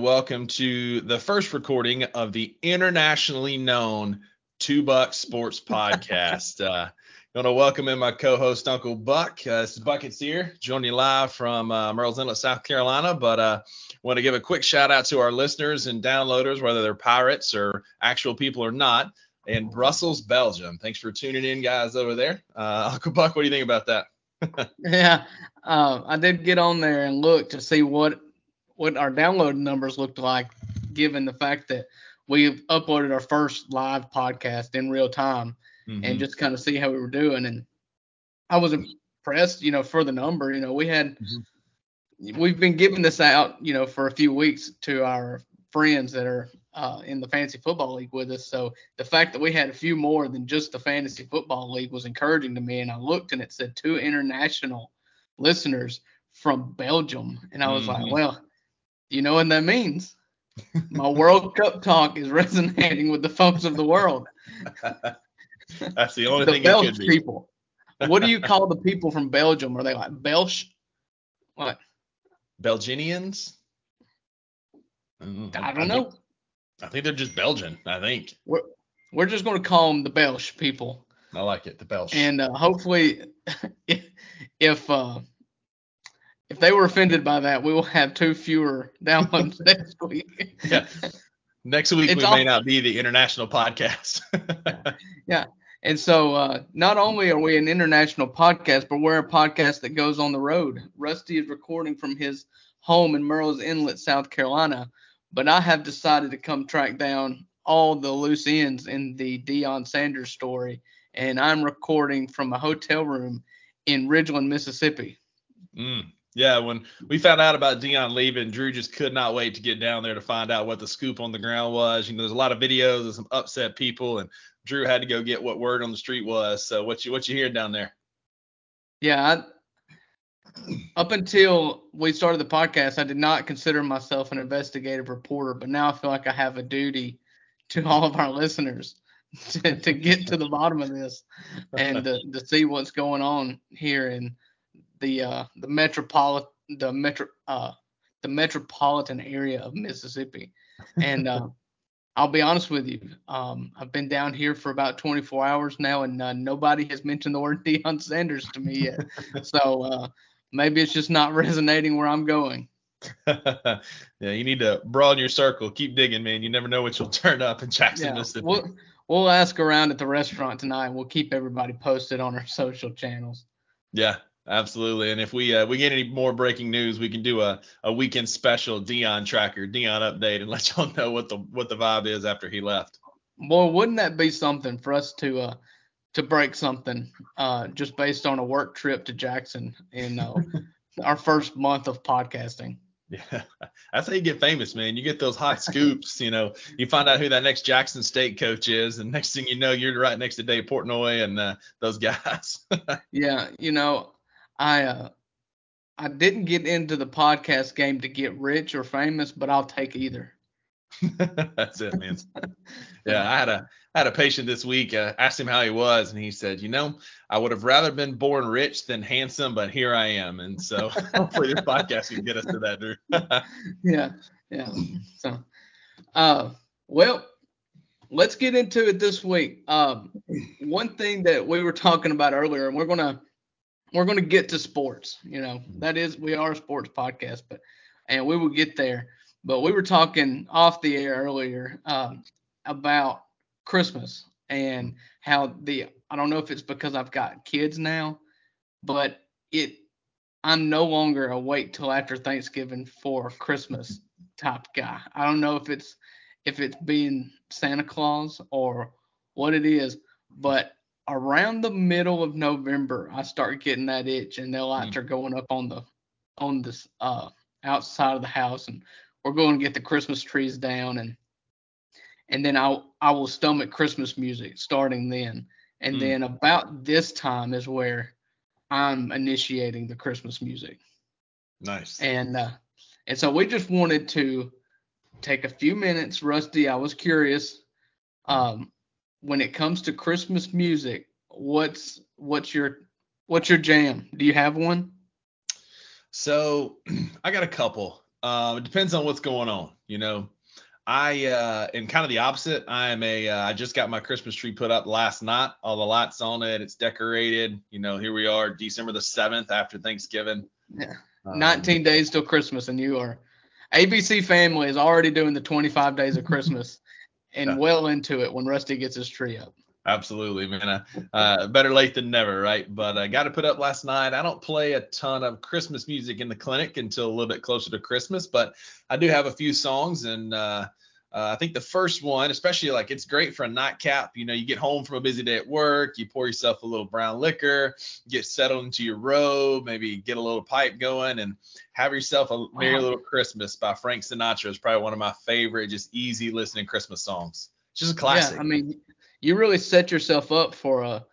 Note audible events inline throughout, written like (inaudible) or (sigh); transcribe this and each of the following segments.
welcome to the first recording of the internationally known Two Buck Sports Podcast. (laughs) uh, want to welcome in my co-host Uncle Buck. Uh, this is Buckets here, joining you live from uh, Murrells Inlet, South Carolina. But uh, want to give a quick shout out to our listeners and downloaders, whether they're pirates or actual people or not, in Brussels, Belgium. Thanks for tuning in, guys, over there. Uh, (laughs) Uncle Buck, what do you think about that? (laughs) yeah, uh, I did get on there and look to see what what our download numbers looked like, given the fact that we have uploaded our first live podcast in real time, mm-hmm. and just kind of see how we were doing. And I was impressed, you know, for the number. You know, we had mm-hmm. we've been giving this out, you know, for a few weeks to our friends that are uh, in the fantasy football league with us. So the fact that we had a few more than just the fantasy football league was encouraging to me. And I looked and it said two international listeners from Belgium, and I was mm-hmm. like, well, you know what that means? My World Cup talk is resonating with the folks of the world. (laughs) That's the only the thing Belgian people. What do you call the people from Belgium? Are they like Belsh? What? Belgians? Mm, I don't know. I think they're just Belgian. I think. We're we're just going to call them the Belsh people. I like it, the Belsh. And uh, hopefully, (laughs) if uh, if they were offended by that, we will have two fewer (laughs) downloads (laughs) next week. yeah. Next week it's we all, may not be the international podcast. (laughs) yeah. And so uh, not only are we an international podcast, but we're a podcast that goes on the road. Rusty is recording from his home in Murrells Inlet, South Carolina, but I have decided to come track down all the loose ends in the Deion Sanders story, and I'm recording from a hotel room in Ridgeland, Mississippi. Mm, yeah, when we found out about Deion leaving, Drew just could not wait to get down there to find out what the scoop on the ground was. You know, there's a lot of videos of some upset people, and Drew had to go get what word on the street was. So what you what you hear down there? Yeah, I, up until we started the podcast, I did not consider myself an investigative reporter, but now I feel like I have a duty to all of our listeners (laughs) to, to get to the bottom of this and to, to see what's going on here in the uh, the metropolitan the metro uh, the metropolitan area of Mississippi. And uh, (laughs) I'll be honest with you, um, I've been down here for about 24 hours now, and uh, nobody has mentioned the word (laughs) Deion Sanders to me yet. so uh, maybe it's just not (laughs) resonating where I'm going. yeah, you need to broaden your circle. Keep digging, man. You never know what you'll turn up in Jackson, yeah, Mississippi. We'll, we'll ask around at the restaurant tonight. We'll keep everybody posted on our social channels. Yeah, Absolutely. And if we uh, we get any more breaking news, we can do a, a weekend special Deion tracker, Deion update, and (laughs) let y'all know what the what the vibe is after he left. Boy, wouldn't that be something for us to uh to break something uh just based on a work trip to Jackson in uh, (laughs) our first month of podcasting. Yeah, (laughs) that's how you get famous, man. You get those hot scoops. You know, you find out who that next Jackson State coach is, and next thing you know, you're right next to Dave Portnoy and uh, those guys. yeah, you know, I uh, I didn't get into the podcast game to get rich or famous, but I'll take either. (laughs) That's it, man. yeah, I had a I had a patient this week. Uh, asked him how he was, and he said, "You know, I would have rather been born rich than handsome, but here I am." And so (laughs) hopefully this podcast can get us to that, Drew. (laughs) yeah, yeah. So, uh, well, let's get into it this week. Um, one thing that we were talking about earlier, and we're gonna we're going to get to sports. You know, that is we are a sports podcast, but and we will get there. But we were talking off the air earlier um, about Christmas and how the I don't know if it's because I've got kids now, but it I'm no longer a wait till after Thanksgiving for Christmas type guy. I don't know if it's if it's being Santa Claus or what it is, but around the middle of November, I start getting that itch, and the lights mm. are going up on the on this uh outside of the house, and we're going to get the Christmas trees down, and and then I I will stomach Christmas music starting then, and mm. then about this time is where I'm initiating the Christmas music. Nice. And uh, and so we just wanted to take a few minutes, Rusty. I was curious. Um, when it comes to Christmas music, what's what's your what's your jam? Do you have one? So (clears throat) I got a couple. Uh, it depends on what's going on. You know, I uh, am kind of the opposite. I am a. Uh, I just got my Christmas tree put up last night. All the lights on it. It's decorated. You know, here we are, December the seventh after Thanksgiving. Yeah. Um, 19 days till Christmas, and you are. ABC Family is already doing the 25 days of Christmas, and yeah. well into it when Rusty gets his tree up. Absolutely, man. Uh, uh, better late than never, right? But I got to put up last night. I don't play a ton of Christmas music in the clinic until a little bit closer to Christmas, but I do have a few songs, and uh, uh, I think the first one, especially like it's great for a nightcap. You know, you get home from a busy day at work, you pour yourself a little brown liquor, get settled into your robe, maybe get a little pipe going, and have yourself a Merry wow. Little Christmas by Frank Sinatra is probably one of my favorite, just easy listening Christmas songs. It's just a classic. Yeah, I mean, you really set yourself up for a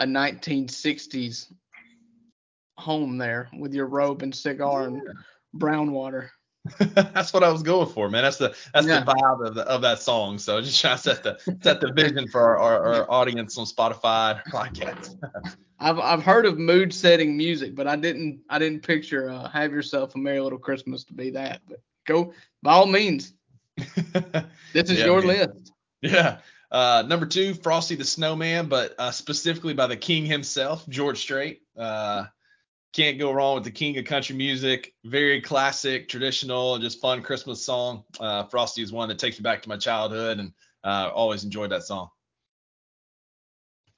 a 1960s home there with your robe and cigar and brown water. (laughs) that's what I was going for, man. That's the that's yeah. the vibe of, the, of that song. So just trying to set the set the vision for our, our, our audience on Spotify podcast. (laughs) I've I've heard of mood setting music, but I didn't I didn't picture uh, "Have Yourself a Merry Little Christmas" to be that. But go by all means. (laughs) this is yeah, your man. list. Yeah. Uh, number two, Frosty the Snowman, but uh, specifically by the king himself, George Strait. Uh, can't go wrong with the king of country music. Very classic, traditional, just fun Christmas song. Uh, Frosty is one that takes me back to my childhood, and uh, always enjoyed that song.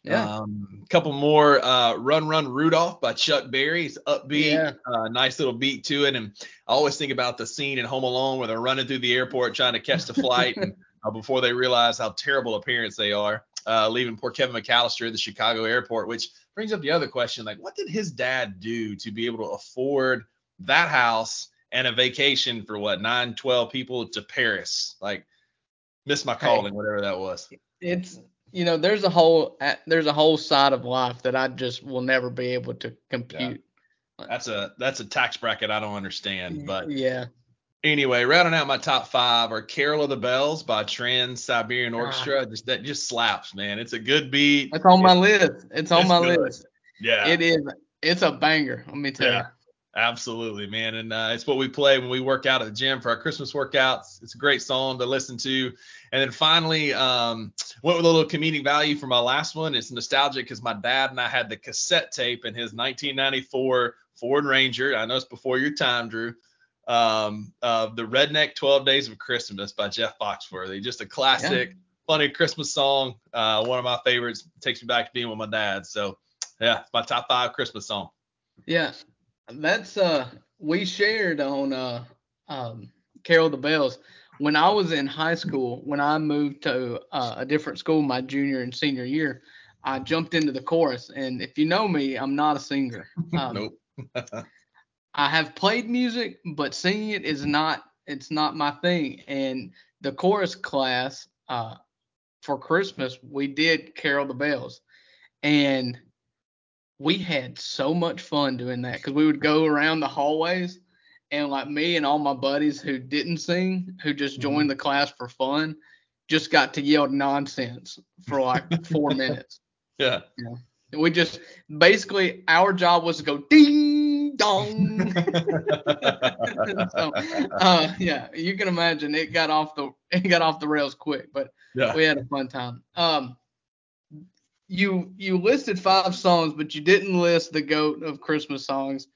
Yeah. Um, couple more. Uh, Run Run Rudolph by Chuck Berry. It's upbeat, yeah. uh, nice little beat to it. And I always think about the scene in Home Alone where they're running through the airport trying to catch the flight, and (laughs) uh, before they realize how terrible a parents they are, uh, leaving poor Kevin McAllister at the Chicago airport, which brings up the other question like, what did his dad do to be able to afford that house and a vacation for what, nine, 12 people to Paris? Like, miss my calling, hey, whatever that was. It's, you know, there's a whole there's a whole side of life that I just will never be able to compute. Yeah. That's a that's a tax bracket I don't understand, but yeah. Anyway, rounding out my top five are "Carol of the Bells" by Trans Siberian ah. Orchestra. Just that just slaps, man. It's a good beat. It's on my list. It's on my good. list. Yeah. It is. It's a banger. Let me tell yeah. you. Absolutely, man. And uh, it's what we play when we work out at the gym for our Christmas workouts. It's a great song to listen to. And then finally, um, went with a little comedic value for my last one. It's nostalgic because my dad and I had the cassette tape in his 1994 Ford Ranger. I know it's before your time, Drew um, uh, the Redneck 12 Days of Christmas by Jeff Foxworthy. Just a classic, yeah. funny Christmas song. Uh, one of my favorites. Takes me back to being with my dad. So yeah, it's my top five Christmas song. Yeah, that's uh we shared on uh um Carol the Bells. When I was in high school, when I moved to uh, a different school my junior and senior year, I jumped into the chorus. And if you know me, I'm not a singer. (laughs) Um, nope. (laughs) I have played music, but singing it is not it's not my thing. And the chorus class uh, for Christmas, we did Carol the Bells, and we had so much fun doing that because we would go around the hallways and like me and all my buddies who didn't sing, who just mm-hmm. joined the class for fun, just got to yell nonsense for like (laughs) four minutes. Yeah. yeah. We just basically our job was to go ding dong. (laughs) so, uh, yeah, you can imagine it got off the it got off the rails quick, but yeah. we had a fun time. Um, you you listed five songs, but you didn't list the goat of Christmas songs,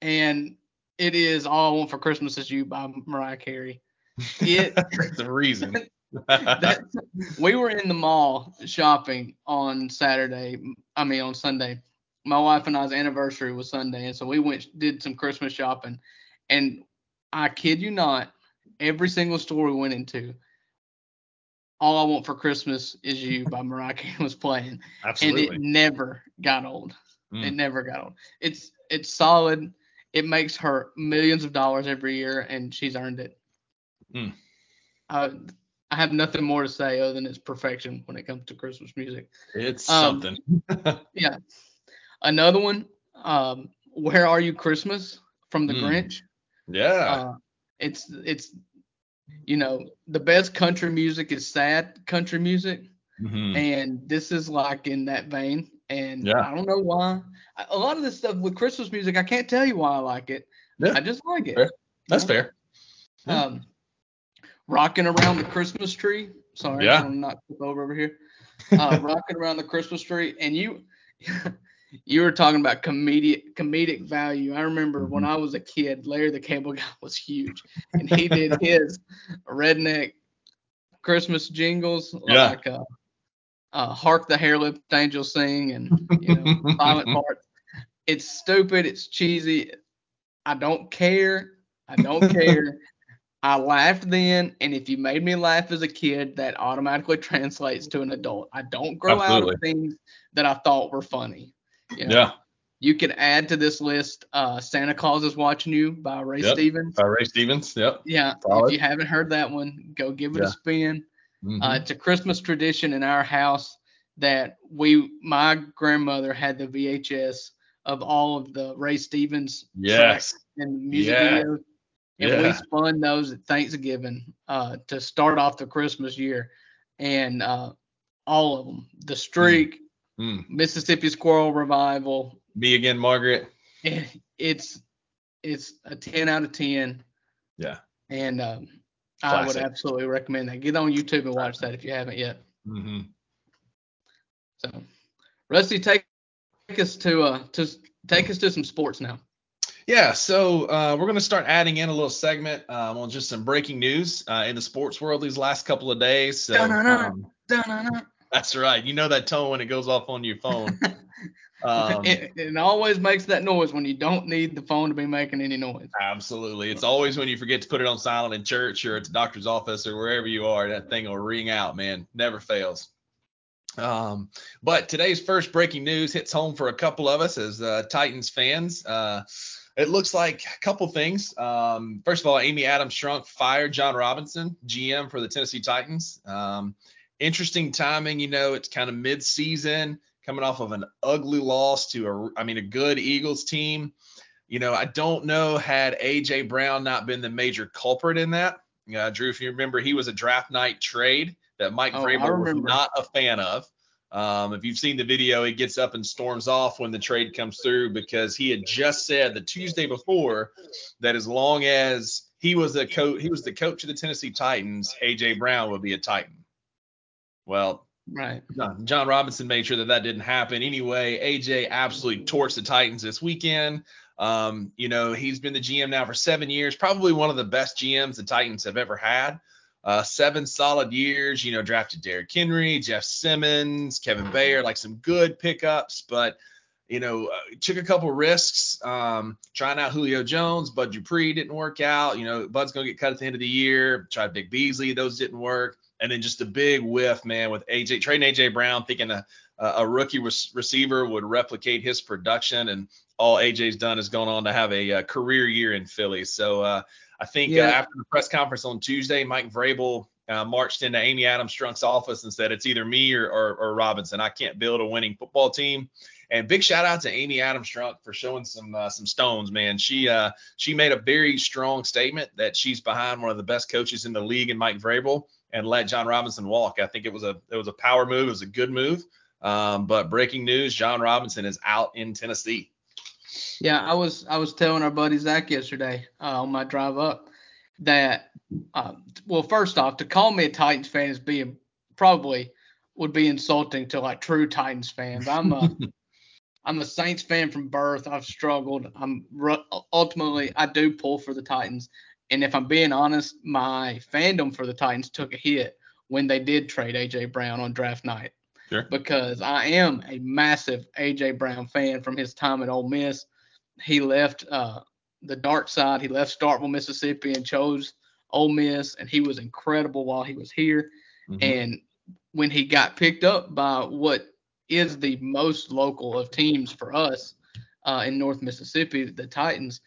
and it is "All I Want for Christmas Is You" by Mariah Carey. It, (laughs) the reason. (laughs) that, we were in the mall shopping on Saturday. I mean on Sunday, my wife and I's anniversary was Sunday, and so we went did some Christmas shopping, and I kid you not, every single store we went into, all I want for Christmas is you by (laughs) Mariah Carey was playing, Absolutely. and it never got old. Mm. It never got old. It's it's solid. It makes her millions of dollars every year, and she's earned it. Mm. I I have nothing more to say other than it's perfection when it comes to Christmas music. It's um, something. (laughs) yeah. Another one, um, Where Are You Christmas from The mm. Grinch. Yeah. Uh, it's it's you know the best country music is sad country music, mm-hmm. and this is like in that vein. And yeah. I don't know why. A lot of this stuff with Christmas music, I can't tell you why I like it. Yeah. I just like it. Fair. That's fair. Um, rocking around the Christmas tree. Sorry, Yeah. I'm not over over here. Uh, (laughs) rocking around the Christmas tree, and you, (laughs) you were talking about comedic comedic value. I remember when I was a kid, Larry the Cable Guy was huge, and he did (laughs) his redneck Christmas jingles Yeah. like uh, uh, "Hark the Hairlift Angels Sing" and you know silent (laughs) parts. It's stupid. It's cheesy. I don't care. I don't care. (laughs) I laughed then, and if you made me laugh as a kid, that automatically translates to an adult. I don't grow out of things that I thought were funny. Know, Yeah. You can add to this list uh, "Santa Claus is Watching You" by Ray Yep. Stevens. By Ray Stevens. Yep. Yeah, Solid. if you haven't heard that one, go give it Yeah. a spin. Mhm. Uh, it's a Christmas tradition in our house that we, my grandmother had the VHS of all of the Ray Stevens yes. tracks and music Yeah. videos, and we Yeah. spun those at Thanksgiving uh, to start off the Christmas year, and uh, all of them, The Streak, Mm. Mississippi Squirrel Revival, Me again, Margaret. it's it's a 10 out of 10. Yeah. And um, I would absolutely recommend that. Get on YouTube and watch that if you haven't yet. hmm So, Rusty, take, take us to uh to take us to some sports now. Yeah, so uh, we're going to start adding in a little segment um, on just some breaking news uh, in the sports world these last couple of days. So um. That's right. You know that tone when it goes off on your phone. (laughs) Um, it, it always makes that noise when you don't need the phone to be making any noise. absolutely. It's always when you forget to put it on silent in church or at the doctor's office or wherever you are, that thing will ring out, man. Never fails. Um, but today's first breaking news hits home for a couple of us as uh, Titans fans. Uh, it looks like a couple things. Um, first of all, Amy Adams Strunk fired Jon Robinson, GM for the Tennessee Titans. Um, interesting timing, you know, it's kind of mid-season, coming off of an ugly loss to a, I mean, a good Eagles team. You know, I don't know had AJ Brown not been the major culprit in that. Uh, Drew, if you remember, he was a draft night trade that Mike Oh, Vrabel was not a fan of. Um, if you've seen the video, he gets up and storms off when the trade comes through because he had just said the Tuesday before that as long as he was a coach, he was the coach of the Tennessee Titans, AJ Brown would be a Titan. Well, Right. John, Jon Robinson made sure that that didn't happen. Anyway, AJ absolutely torched the Titans this weekend. Um, you know, he's been the GM now for seven years, probably one of the best GMs the Titans have ever had. Uh, seven solid years, you know, drafted Derrick Henry, Jeff Simmons, Kevin Byard, like some good pickups, but you know, uh, took a couple risks, um, trying out Julio Jones, Bud Dupree didn't work out. You know, Bud's gonna get cut at the end of the year. Tried Big Beasley, those didn't work, and then just a big whiff, man, with AJ trading AJ Brown, thinking a a rookie res- receiver would replicate his production, and all AJ's done is gone on to have a, uh career year in Philly. So uh, I think Yeah. uh, after the press conference on Tuesday, Mike Vrabel uh, marched into Amy Adams Strunk's office and said, "It's either me or, or, or Robinson. I can't build a winning football team." And big shout out to Amy Adams Strunk for showing some uh, some stones, man. She uh, she made a very strong statement that she's behind one of the best coaches in the league in Mike Vrabel and let Jon Robinson walk. I think it was a it was a power move. It was a good move. Um, but breaking news: Jon Robinson is out in Tennessee. Yeah, I was I was telling our buddy Zach yesterday uh, on my drive up that uh, well, first off, to call me a Titans fan is being probably would be insulting to like true Titans fans. I'm a (laughs) I'm a Saints fan from birth. I've struggled. I'm ultimately I do pull for the Titans, and if I'm being honest, my fandom for the Titans took a hit when they did trade AJ Brown on draft night Sure. because I am a massive AJ Brown fan from his time at Ole Miss. He left uh, the dark side. He left Starkville, Mississippi, and chose Ole Miss, and he was incredible while he was here. Mhm. And when he got picked up by what is the most local of teams for us uh, in North Mississippi, the Titans,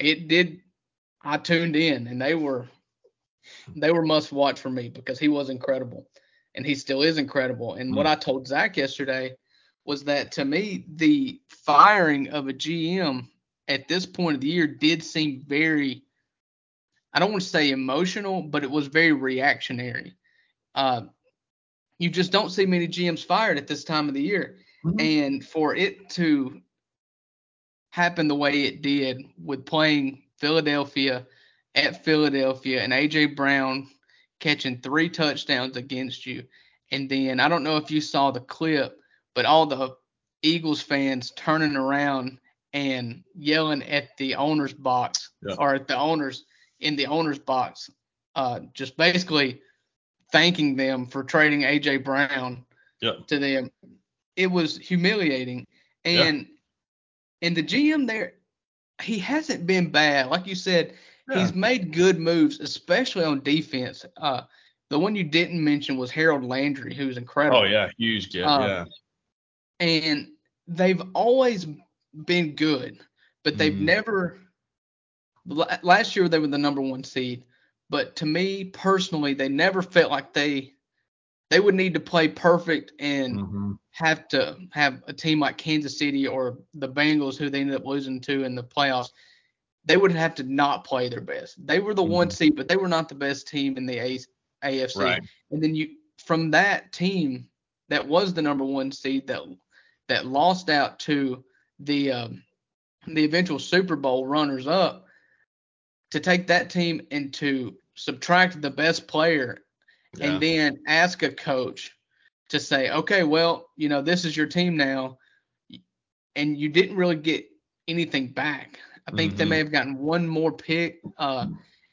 it did. I tuned in, and they were they were must watch for me because he was incredible, and he still is incredible. And what I told Zach yesterday was that to me, the firing of a GM at this point of the year did seem very, I don't want to say emotional, but it was very reactionary. Uh, you just don't see many GMs fired at this time of the year. Mhm. And for it to happen the way it did with playing Philadelphia at Philadelphia and AJ Brown catching three touchdowns against you. And then I don't know if you saw the clip, but all the Eagles fans turning around and yelling at the owner's box Yeah. or at the owners in the owner's box, uh, just basically thanking them for trading AJ Brown Yeah. to them. It was humiliating. Yeah. And and the GM there, he hasn't been bad. Like you said, Yeah. he's made good moves, especially on defense. Uh, the one you didn't mention was Harold Landry, who's incredible. Oh yeah, huge get. Uh, yeah. And they've always been good, but they've Mhm. never. Last year they were the number one seed, but to me personally, they never felt like they they would need to play perfect and Mhm. have to have a team like Kansas City or the Bengals, who they ended up losing to in the playoffs, they would have to not play their best. They were the one Mhm. seed, but they were not the best team in the A- AFC. Right. And then you from that team that was the number one seed that that lost out to the um, the eventual Super Bowl runners up to take that team and to subtract the best player Yeah. and then ask a coach to say, okay, well, you know, this is your team now, and you didn't really get anything back. I think they Mhm. may have gotten one more pick, uh,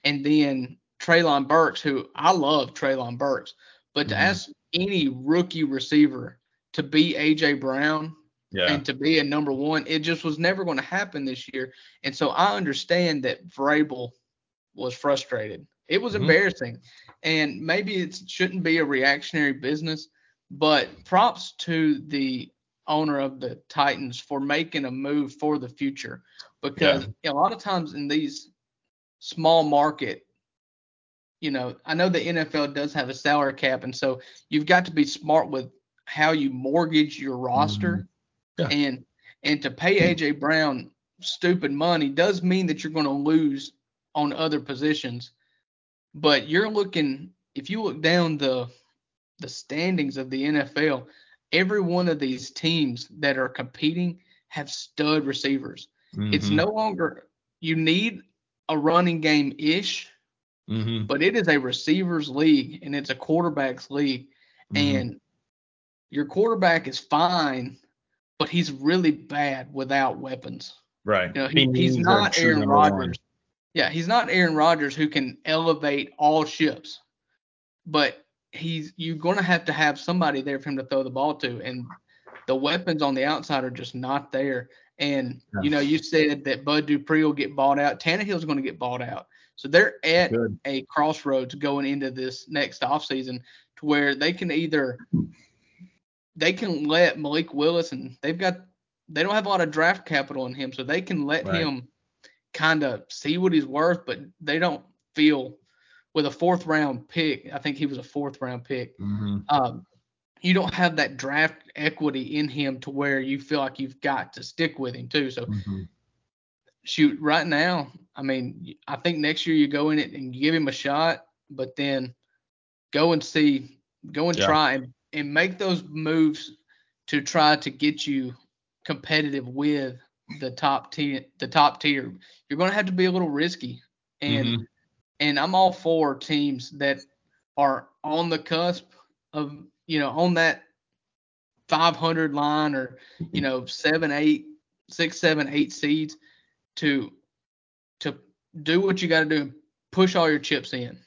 and then Treylon Burks, who I love Treylon Burks, but to Mhm. ask any rookie receiver to be AJ Brown yeah. and to be a number one, it just was never going to happen this year. And so I understand that Vrabel was frustrated. It was Mhm. embarrassing, and maybe it shouldn't be a reactionary business, but props to the owner of the Titans for making a move for the future because a lot of times in these small market you know, I know the NFL does have a salary cap, and so you've got to be smart with how you mortgage your roster. Yeah. And and to pay AJ Brown stupid money does mean that you're going to lose on other positions. But you're looking if you look down the the standings of the NFL, every one of these teams that are competing have stud receivers. It's Mhm. no longer you need a running game ish Mhm. but it is a receivers league and it's a quarterbacks league Mhm. and your quarterback is fine but he's really bad without weapons right. you know He he, he's not aaron rodgers yeah he's not aaron rodgers who can elevate all ships but he's you're going to have to have somebody there for him to throw the ball to and the weapons on the outside are just not there and Yeah. you know you said that bud dupree will get bought out Tannehill's going to get bought out so they're at Good. a crossroads going into this next offseason to where they can either they can let Malik Willis and they've got they don't have a lot of draft capital in him, so they can let Right. him kind of see what he's worth, but they don't feel with a fourth round pick. I think he was a fourth round pick. Mhm. Um, you don't have that draft equity in him to where you feel like you've got to stick with him too. So Mhm. shoot, right now, I mean, I think next year you go in it and give him a shot, but then go and see, go and Yeah. try and, and make those moves to try to get you competitive with the top tier. The top tier, you're going to have to be a little risky, and Mhm. and I'm all for teams that are on the cusp of you know on that 500 line or you know seven, eight, six, seven, eight seeds to to do what you got to do, push all your chips in.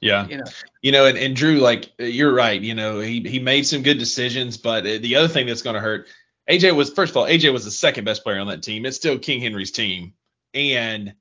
Yeah. You know, You know, and, and Drew, like you're right. You know, he he made some good decisions, but uh, the other thing that's going to hurt, AJ was first of all, AJ was the second best player on that team. It's still King Henry's team, and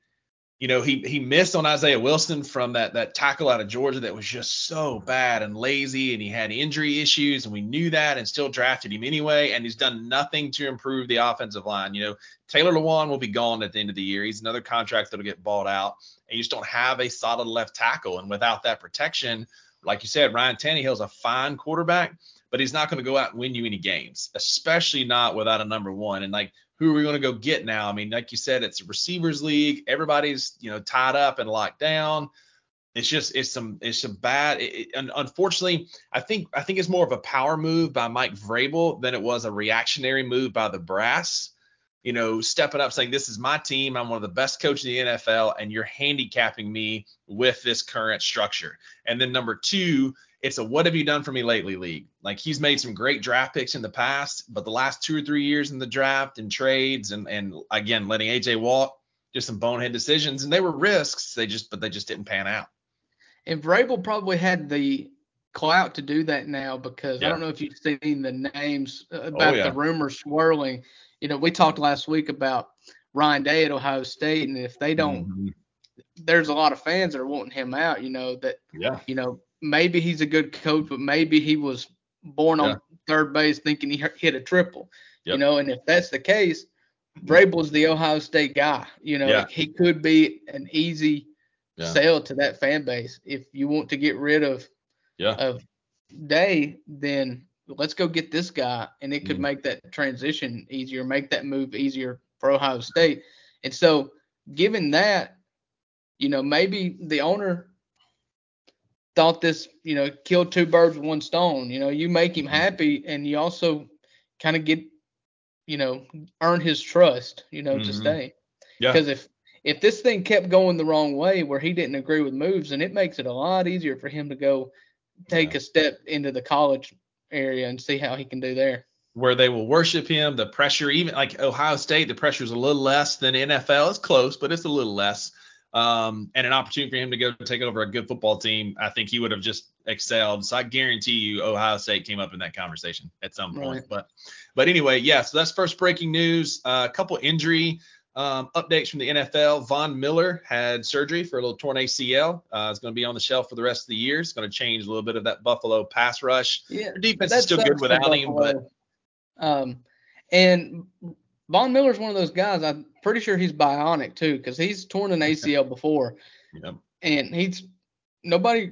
you know he he missed on Isaiah Wilson from that that tackle out of Georgia that was just so bad and lazy, and he had injury issues, and we knew that, and still drafted him anyway. And he's done nothing to improve the offensive line. You know, Taylor Lewan will be gone at the end of the year. He's another contract that'll get bought out, and you just don't have a solid left tackle. And without that protection, like you said, Ryan Tannehill's a fine quarterback, but he's not going to go out and win you any games, especially not without a number one. And like, who are we going to go get now? I mean, like you said, it's a receivers league. Everybody's you know tied up and locked down. It's just it's some it's some bad. It, it- un- unfortunately, I think I think it's more of a power move by Mike Vrabel than it was a reactionary move by the brass. you know, stepping up saying, This is my team. I'm one of the best coaches in the NFL, and you're handicapping me with this current structure. And then number two, it's a what have you done for me lately league. Like he's made some great draft picks in the past, but the last two or three years in the draft and trades and and again letting AJ walk, just some bonehead decisions, and they were risks. They just but they just didn't pan out. And Vrabel probably had the clout to do that now because yeah. I don't know if you've seen the names uh, oh, about oh, yeah. the rumors swirling you know, we talked last week about Ryan Day at Ohio State, and if they don't, mm-hmm. there's a lot of fans that are wanting him out. You know that, yeah, you know, maybe he's a good coach, but maybe he was born yeah. on third base thinking he hit a triple. Yep. You know, and if that's the case, Vrabel's the Ohio State guy. You know, yeah. he could be an easy yeah. sell to that fan base. If you want to get rid of yeah. of Day, then let's go get this guy, and it could mm make that transition easier, make that move easier for Ohio State. And so, given that, you know, maybe the owner thought this, you know, killed two birds with one stone. You know, you make him mm-hmm. happy, and you also kind of get, you know, earn his trust, you know, mm-hmm. to stay. Yeah. Because if if this thing kept going the wrong way, where he didn't agree with moves, and it makes it a lot easier for him to go take yeah. a step into the college area and see how he can do there. Where they will worship him, the pressure, even like Ohio State, the pressure is a little less than NFL. It's close, but it's a little less. Um, and an opportunity for him to go take over a good football team, I think he would have just excelled. So I guarantee you, Ohio State came up in that conversation at some point. Right. But, but anyway, yeah. So that's first breaking news. Uh, a couple injury um, updates from the NFL. Von Miller had surgery for a little torn ACL. Uh, is going to be on the shelf for the rest of the year. It's going to change a little bit of that Buffalo pass rush. Yeah, Their defense is still good without him, but um, and Von Miller's one of those guys. I'm pretty sure he's bionic too, because he's torn an ACL before. Yep. And he's nobody.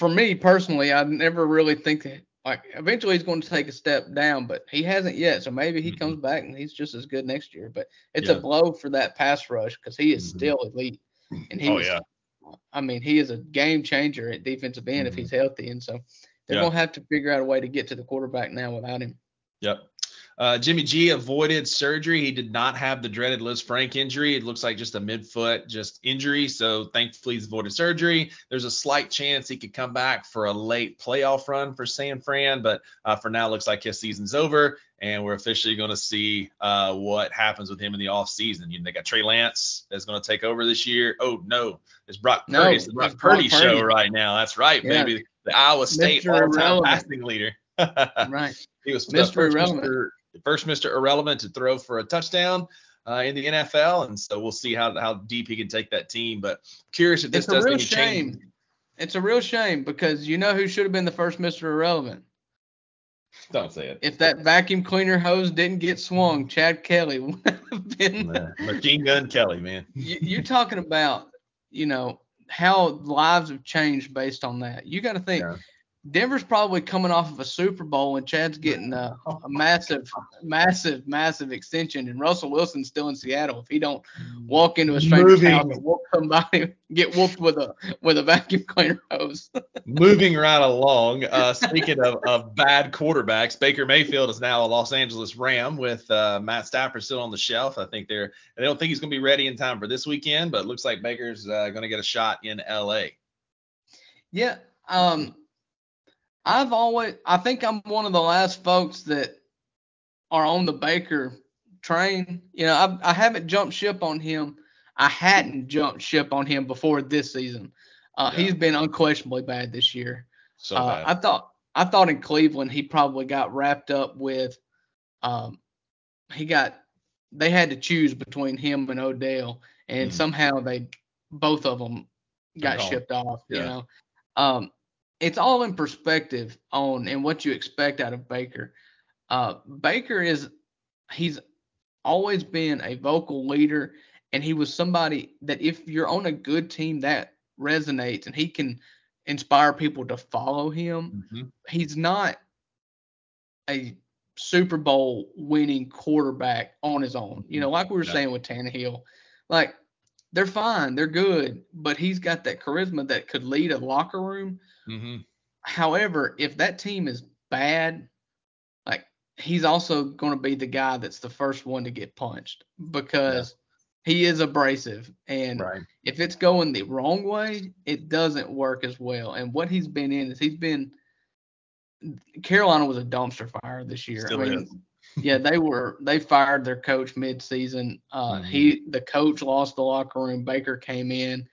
For me personally, I never really think that like eventually he's going to take a step down, but he hasn't yet. So maybe he mm-hmm. comes back and he's just as good next year. But it's yeah. a blow for that pass rush because he is mm-hmm. still elite. And he oh, was, yeah. I mean, he is a game changer at defensive end mm-hmm. if he's healthy. And so they're yeah. going to have to figure out a way to get to the quarterback now without him. Yep. Uh, Jimmy G avoided surgery. He did not have the dreaded Liz Lisfranc injury. It looks like just a midfoot just injury. So thankfully he's avoided surgery. There's a slight chance he could come back for a late playoff run for San Fran, but uh, for now looks like his season's over, and we're officially going to see uh, what happens with him in the offseason. You know, they got Trey Lance that's going to take over this year. Oh no, it's Brock no, Purdy. It's the Brock, Purdy, Purdy, show right now. That's right, yeah. baby. The Iowa State all-time passing leader. (laughs) right. He was Mr. Irrelevant first Mr. Irrelevant to throw for a touchdown uh, in the NFL, and so we'll see how how deep he can take that team. But curious if this it's does a real shame. Change. It's a real shame because you know who should have been the first Mr. Irrelevant. Don't say it. If that vacuum cleaner hose didn't get swung, Chad Kelly (laughs) would have been Machine Gun Kelly, man. you, are talking about, you know, how lives have changed based on that. You got to think. Yeah Denver's probably coming off of a Super Bowl and Chad's getting a, a, massive, massive, massive extension, and Russell Wilson's still in Seattle. If he don't walk into a stranger's Moving. house and whoop somebody, (laughs) get whooped with a with a vacuum cleaner hose. (laughs) Moving right along. Uh, speaking of, of bad quarterbacks, Baker Mayfield is now a Los Angeles Ram with uh, Matt Stafford still on the shelf. I think they're they don't think he's going to be ready in time for this weekend, but it looks like Baker's uh, going to get a shot in L.A. Yeah. Um, I've always, I think I'm one of the last folks that are on the Baker train. You know, I, I haven't jumped ship on him. I hadn't jumped ship on him before this season. Uh, yeah. He's been unquestionably bad this year. So uh, I thought, I thought in Cleveland he probably got wrapped up with, um, he got, they had to choose between him and Odell, and mm. somehow they, both of them, got shipped off. Yeah. You know, um, it's all in perspective on and what you expect out of Baker. Uh, Baker is he's always been a vocal leader, and he was somebody that if you're on a good team that resonates, and he can inspire people to follow him. Mm-hmm. He's not a Super Bowl winning quarterback on his own. You know, like we were yeah. saying with Tannehill, like they're fine, they're good, but he's got that charisma that could lead a locker room Mm-hmm. However, if that team is bad, like he's also going to be the guy that's the first one to get punched because yeah. he is abrasive. And right. if it's going the wrong way, it doesn't work as well. And what he's been in is he's been Carolina was a dumpster fire this year. Still I mean, is. Yeah, they were they fired their coach midseason. Uh mm-hmm. he the coach lost the locker room. Baker came in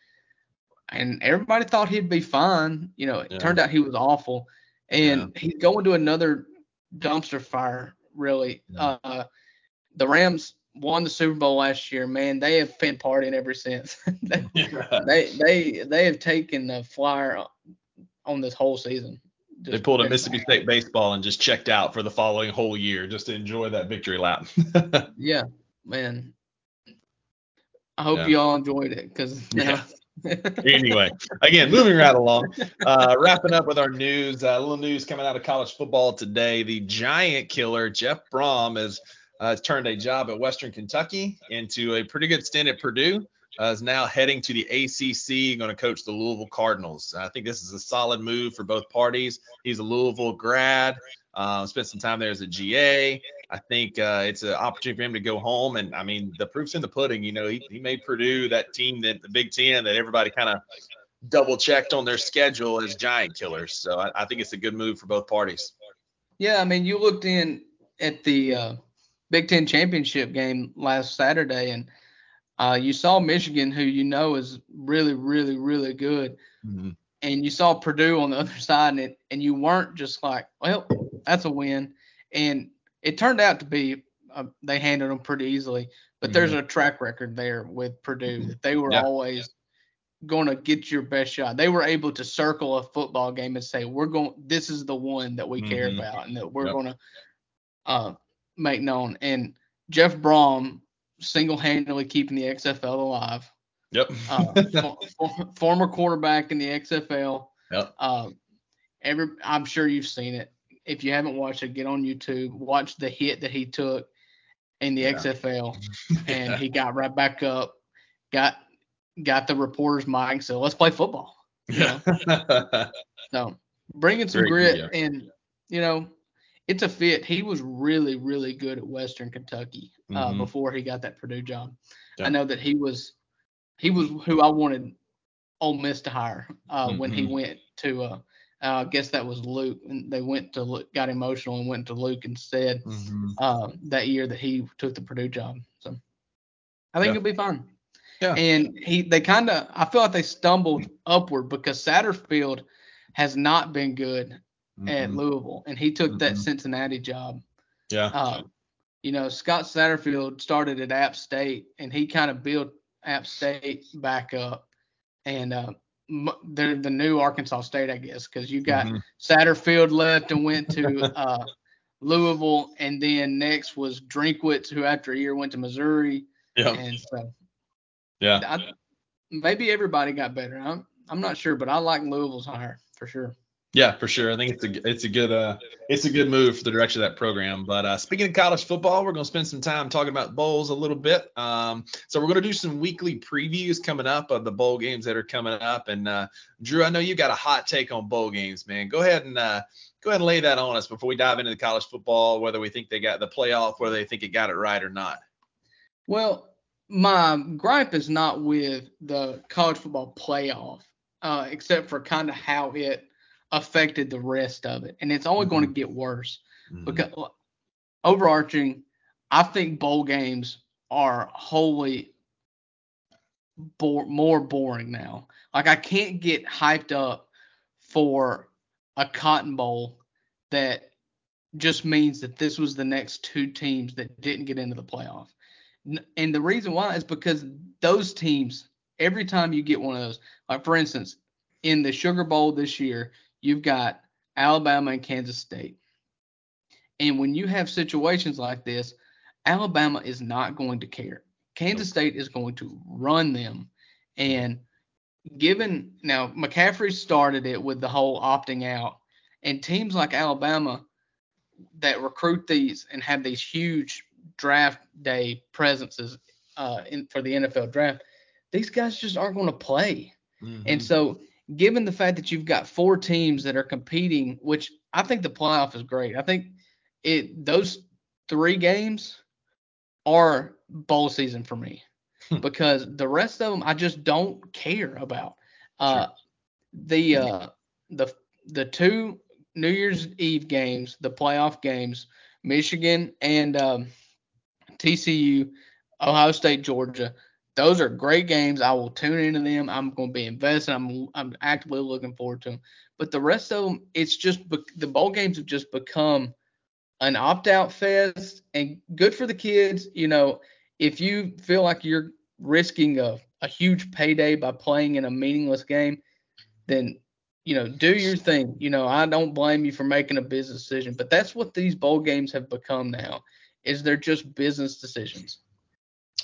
and everybody thought he'd be fine. You know, it yeah. turned out he was awful. And yeah. he's going to another dumpster fire, really. Yeah. Uh, the Rams won the Super Bowl last year. Man, they have been partying ever since. they, (laughs) (laughs) they, they they have taken the flyer on this whole season. They pulled a Mississippi. State baseball and just checked out for the following whole year just to enjoy that victory lap. (laughs) yeah, man. I hope yeah. you all enjoyed it because yeah (laughs) anyway, again, moving right along, uh, wrapping up with our news. Uh, a little news coming out of college football today. The giant killer Jeff Brohm has, uh, has turned a job at Western Kentucky into a pretty good stint at Purdue. Uh, is now heading to the ACC, going to coach the Louisville Cardinals. I think this is a solid move for both parties. He's a Louisville grad, uh, spent some time there as a GA. I think uh, it's an opportunity for him to go home. And I mean, the proof's in the pudding. You know, he, he made Purdue that team that the Big Ten that everybody kind of double checked on their schedule as giant killers. So I, I, think it's a good move for both parties. Yeah, I mean, you looked in at the uh, Big Ten championship game last Saturday, and uh, you saw Michigan, who you know is really, really, really good. Mm-hmm. And you saw Purdue on the (laughs) other side, and, it, and you weren't just like, well, that's a win. And it turned out to be uh, they handled them pretty easily. But mm-hmm. there's a track record there with Purdue that they were yeah. always going to get your best shot. They were able to circle a football game and say, "We're going. This is the one that we mm-hmm. care about, and that we're yep. going to uh, make known." And Jeff Brohm single-handedly keeping the XFL alive. Yep. uh, (laughs) for, for, former quarterback in the XFL. Yep. Uh, every, I'm sure you've seen it if you haven't watched it, get on YouTube, watch the hit that he took in the yeah. XFL, (laughs) and he got right back up, got got the reporter's mic, so let's play football. You know? (laughs) so bringing some Very grit yeah. and you know it's a fit. He was really really good at Western Kentucky uh, mm-hmm. before he got that Purdue job. Yeah. I know that he was he was who I wanted Ole Miss to hire uh, mm-hmm. when he mm-hmm. went to uh, uh, I guess that was Luke, and they went to Luke, got emotional and went to Luke instead mm-hmm. uh, that year that he took the Purdue job. So I think yeah. it'll be fun. Yeah. And he, they kind of, I feel like they stumbled upward because Satterfield has not been good mm-hmm. at Louisville, and he took mm-hmm. that Cincinnati job. Yeah. Uh, you know, Scott Satterfield started at App State, and he kind of built App State back up. And uh, they're the new Arkansas State, I guess, because you got mm-hmm. Satterfield left and went to uh, Louisville, and then next was Drinkwitz, who after a year went to Missouri. Yeah. And so, yeah, I, maybe everybody got better. I'm I'm not sure, but I like Louisville's hire for sure. Yeah, for sure. I think it's a it's a good uh it's a good move for the direction of that program. But uh, speaking of college football, we're gonna spend some time talking about bowls a little bit. Um, so we're gonna do some weekly previews coming up of the bowl games that are coming up. And uh, Drew, I know you got a hot take on bowl games, man. Go ahead and uh, go ahead and lay that on us before we dive into the college football, whether we think they got the playoff, whether they think it got it right or not. Well, my gripe is not with the college football playoff, uh, except for kind of how it affected the rest of it, and it's only mm-hmm. going to get worse mm-hmm. because overarching, I think bowl games are wholly bo- more boring now. Like I can't get hyped up for a Cotton Bowl that just means that this was the next two teams that didn't get into the playoff. And the reason why is because those teams, every time you get one of those, like for instance, in the Sugar Bowl this year, you've got Alabama and Kansas State. And when you have situations like this, Alabama is not going to care. Kansas State is going to run them. And given now McCaffrey started it with the whole opting out, and teams like Alabama that recruit these and have these huge draft day presences uh, in, for the NFL draft, these guys just aren't going to play. Mm-hmm. And so given the fact that you've got four teams that are competing, which I think the playoff is great. I think it those three games are bowl season for me Hmm. because the rest of them I just don't care about. Uh, the uh, the the two New Year's Eve games, the playoff games, Michigan and um, TCU, Ohio State, Georgia. Those are great games. I will tune into them. I'm going to be invested. I'm I'm actively looking forward to them. But the rest of them, it's just bec- the bowl games have just become an opt-out fest, and good for the kids. You know, if you feel like you're risking a, a huge payday by playing in a meaningless game, then you know, do your thing. You know, I don't blame you for making a business decision, but that's what these bowl games have become now. Is they're just business decisions.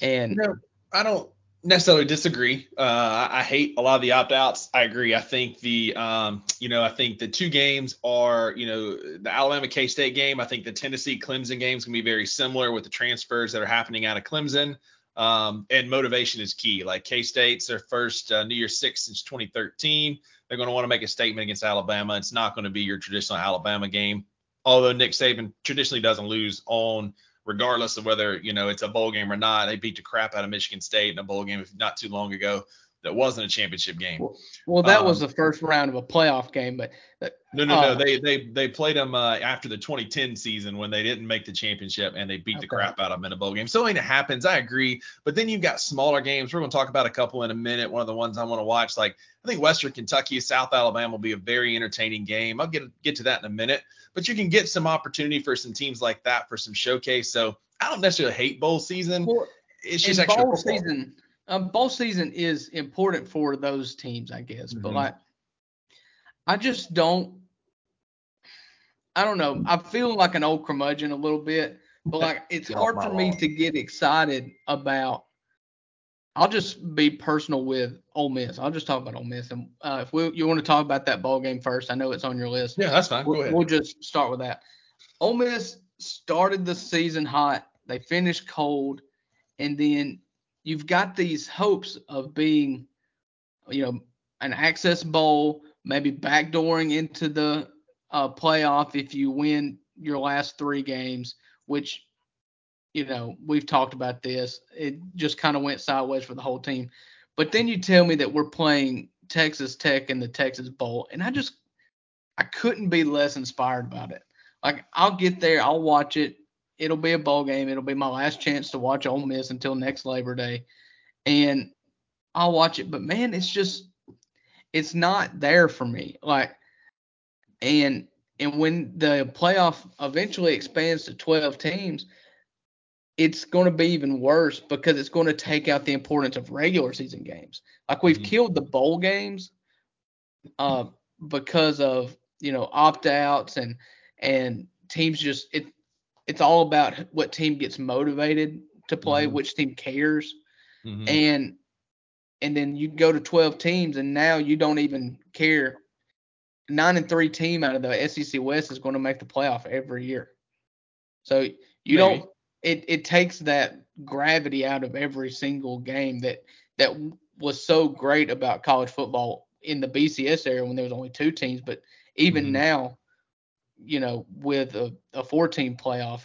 And No, I don't necessarily disagree. Uh, I, hate a lot of the opt outs. I agree. I think the, um, you know, I think the two games are, you know, the Alabama K State game. I think the Tennessee Clemson game is going to be very similar with the transfers that are happening out of Clemson. Um, and motivation is key. Like K State's their first uh, New Year's Six since 2013. They're going to want to make a statement against Alabama. It's not going to be your traditional Alabama game. Although Nick Saban traditionally doesn't lose on regardless of whether you know it's a bowl game or not. They beat the crap out of Michigan State in a bowl game not too long ago. That wasn't a championship game. well, that was Um, the first round of a playoff game, but No, no, uh, no. They they they played them uh, after the 2010 season when they didn't make the championship and they beat the crap out of them in a bowl game. So it happens. I agree. But then you've got smaller games. We're going to talk about a couple in a minute. One of the ones I want to watch, like I think Western Kentucky, South Alabama will be a very entertaining game. I'll get get to that in a minute. But you can get some opportunity for some teams like that for some showcase. So I don't necessarily hate bowl season. well, It's just bowl football. season, um, bowl season is important for those teams, I guess. But Mhm. like, I just don't. I don't know. I feel like an old curmudgeon a little bit, but like it's hard for me to get excited about. I'll just be personal with Ole Miss. I'll just talk about Ole Miss, and uh, if we you want to talk about that ball game first, I know it's on your list. Yeah, that's fine. Go We'll, ahead. we'll just start with that. Ole Miss started the season hot. They finished cold, and then you've got these hopes of being, you know, an access bowl, maybe backdooring into the uh, playoff if you win your last three games, which, you know, we've talked about this. It just kind of went sideways for the whole team. But then you tell me that we're playing Texas Tech in the Texas Bowl, and I just I couldn't be less inspired about it. Like I'll get there, I'll watch it. It'll be a bowl game. It'll be my last chance to watch Ole Miss until next Labor Day, and I'll watch it. But man, it's just it's not there for me. Like, and and when the playoff eventually expands to 12 teams, it's going to be even worse because it's going to take out the importance of regular season games. Like we've Mhm. killed the bowl games uh, because of you know opt outs and and teams just it it's all about what team gets motivated to play, Mhm. which team cares, Mhm. and and then you go to 12 teams and now you don't even care. Nine and three team out of the SEC West is going to make the playoff every year. So you Maybe. don't it it takes that gravity out of every single game that that was so great about college football in the BCS era when there was only two teams, but even Mhm. now, you know, with a, a four team playoff,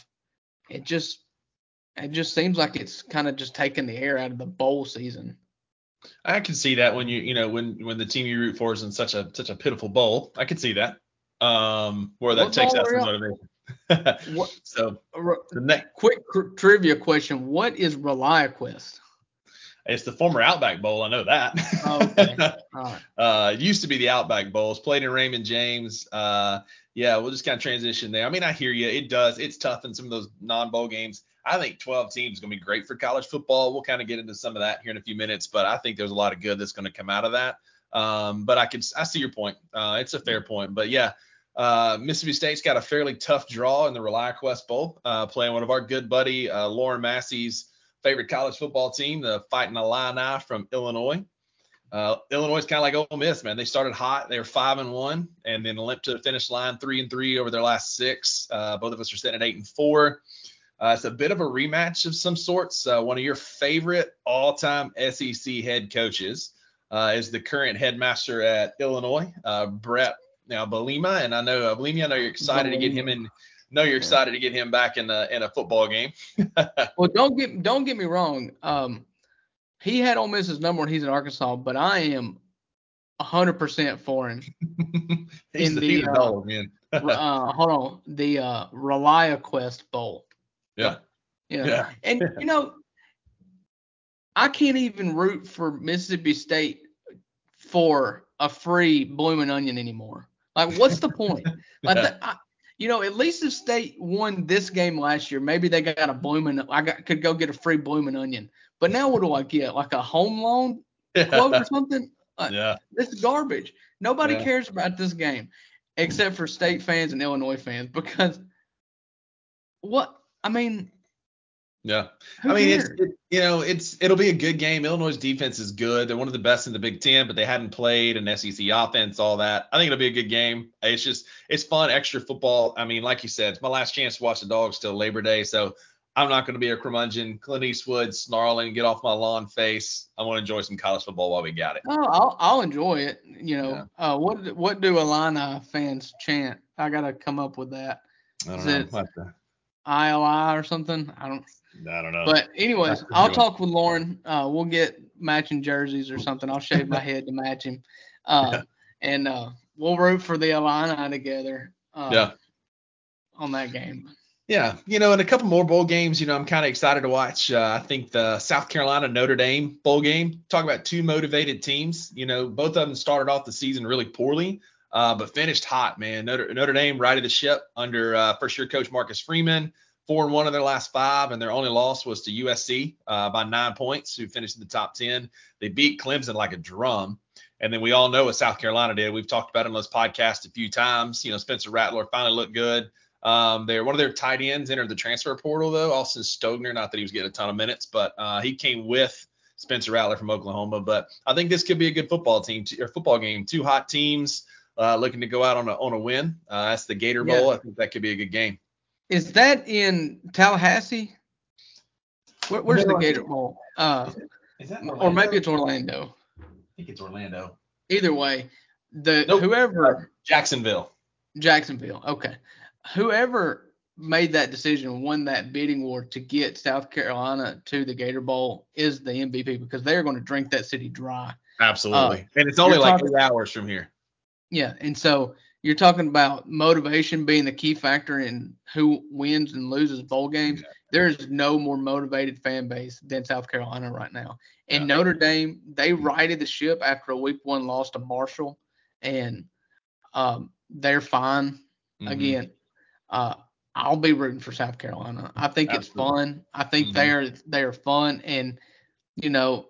it just it just seems like it's kind of just taking the air out of the bowl season. I can see that when you you know when when the team you root for is in such a such a pitiful bowl. I can see that. Um, where that What takes out some motivation. What, (laughs) so the next quick cr- trivia question: What is ReliaQuest? It's the former Outback Bowl. I know that. Oh, okay. (laughs) Right. uh, it used to be the Outback Bowls. Played in Raymond James. Uh, yeah, we'll just kind of transition there. I mean, I hear you. It does. It's tough in some of those non-bowl games. I think 12 teams is going to be great for college football. We'll kind of get into some of that here in a few minutes, but I think there's a lot of good that's going to come out of that. Um, but I can I see your point. Uh, it's a fair point. But yeah, uh, Mississippi State's got a fairly tough draw in the ReliaQuest Bowl, uh, playing one of our good buddy uh, Lauren Massey's favorite college football team, the Fighting Illini from Illinois. Uh, Illinois is kind of like Ole Miss, man. They started hot. They were five and one, and then limped to the finish line, three and three over their last six. Uh, both of us are sitting at eight and four. Uh, it's a bit of a rematch of some sorts. Uh, one of your favorite all-time SEC head coaches uh, is the current headmaster at Illinois, uh, Bret now Bielema, and I know uh, Bielema, I know you're excited to get him in know you're excited to get him back in a in a football game. (laughs) well, don't get don't get me wrong. Um, he had Ole Miss's number when he's in Arkansas, but I am hundred percent for him. (laughs) he's in the, the, he's uh, dog, man. (laughs) uh, hold on, the uh, ReliaQuest Bowl. yeah. You know? Yeah. And you know, I can't even root for Mississippi State for a free blooming onion anymore. Like, what's the point? Like, Yeah. the- I, you know, at least if State won this game last year, maybe they got a blooming. I got could go get a free blooming onion. But now what do I get? Like a home loan quote or something? (laughs) Uh, yeah. This is garbage. Nobody Yeah. cares about this game except for state fans and Illinois fans because what I mean, Yeah. who I mean, it's it, you know, it's it'll be a good game. Illinois' defense is good. They're one of the best in the Big Ten, but they hadn't played an SEC offense, all that. I think it'll be a good game. It's just it's fun, extra football. I mean, like you said, it's my last chance to watch the dogs till Labor Day, so I'm not going to be a curmudgeon, Clint Eastwood snarling, get off my lawn face. I want to enjoy some college football while we got it. Oh, I'll, I'll enjoy it. You know, uh, what what do Illini fans chant? I gotta come up with that. I don't Is know. it- What ILI or something. I don't. I don't know. But anyways, That's a good I'll one. talk with Lauren. Uh, we'll get matching jerseys or something. I'll shave my head to match him. Uh, and uh, we'll root for the Illini together. Uh, yeah. On that game. Yeah, you know, and a couple more bowl games. You know, I'm kind of excited to watch. Uh, I think the South Carolina Notre Dame bowl game. Talk about two motivated teams. You know, both of them started off the season really poorly, uh, but finished hot. Man, Notre, Notre Dame righted the ship under uh, first year coach Marcus Freeman. Four and one of their last five, and their only loss was to USC uh, by nine points, who finished in the top ten. They beat Clemson like a drum. And then we all know what South Carolina did. We've talked about it on this podcast a few times. You know, Spencer Rattler finally looked good. Um, they're one of their tight ends entered the transfer portal though, Austin Stogner. Not that he was getting a ton of minutes, but uh, he came with Spencer Rattler from Oklahoma. But I think this could be a good football team or football game. Two hot teams uh, looking to go out on a on a win. Uh, that's the Gator Bowl. I think that could be a good game. Is that in Tallahassee? Where, where's No, the Gator Bowl? Uh, Is that or maybe it's Orlando. I think it's Orlando. Either way, the Nope. whoever Jacksonville. Jacksonville. Okay. Whoever made that decision won that bidding war to get South Carolina to the Gator Bowl is the MVP because they're going to drink that city dry. Absolutely. and it's only like talking- eight hours from here. Yeah. And so you're talking about motivation being the key factor in who wins and loses bowl games. There is no more motivated fan base than South Carolina right now. And Yeah. Notre Dame, they righted the ship after a week one loss to Marshall, and um, they're fine. Mhm. again, uh, I'll be rooting for South Carolina. I think it's fun. I think Mhm. they're they're fun, and you know,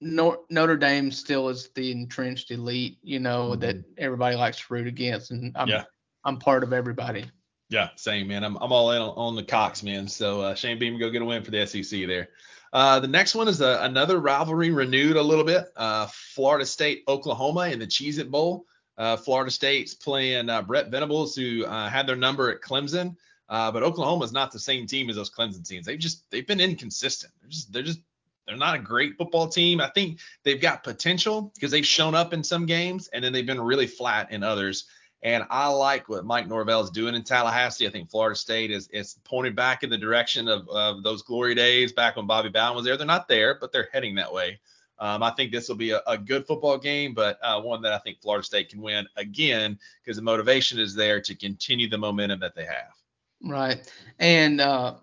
Notre Dame still is the entrenched elite. You know that everybody likes to root against, and I'm Mm-hmm. Yeah. I'm part of everybody. Yeah, same man. I'm I'm all in on, the Cox man. So uh, Shane Beamer go get a win for the SEC there. Uh, the next one is a, another rivalry renewed a little bit. Uh, Florida State Oklahoma in the Cheez It Bowl. Uh, Florida State's playing uh, Brent Venables, who uh, had their number at Clemson. Uh, but Oklahoma is not the same team as those Clemson teams. They've just they've been inconsistent. They're just they're just they're not a great football team. I think they've got potential because they've shown up in some games and then they've been really flat in others. And I like what Mike Norvell is doing in Tallahassee. I think Florida State is is pointed back in the direction of, of those glory days back when Bobby Bowden was there. They're not there, but they're heading that way. Um, I think this will be a, a good football game, but uh, one that I think Florida State can win again because the motivation is there to continue the momentum that they have. Right. And uh,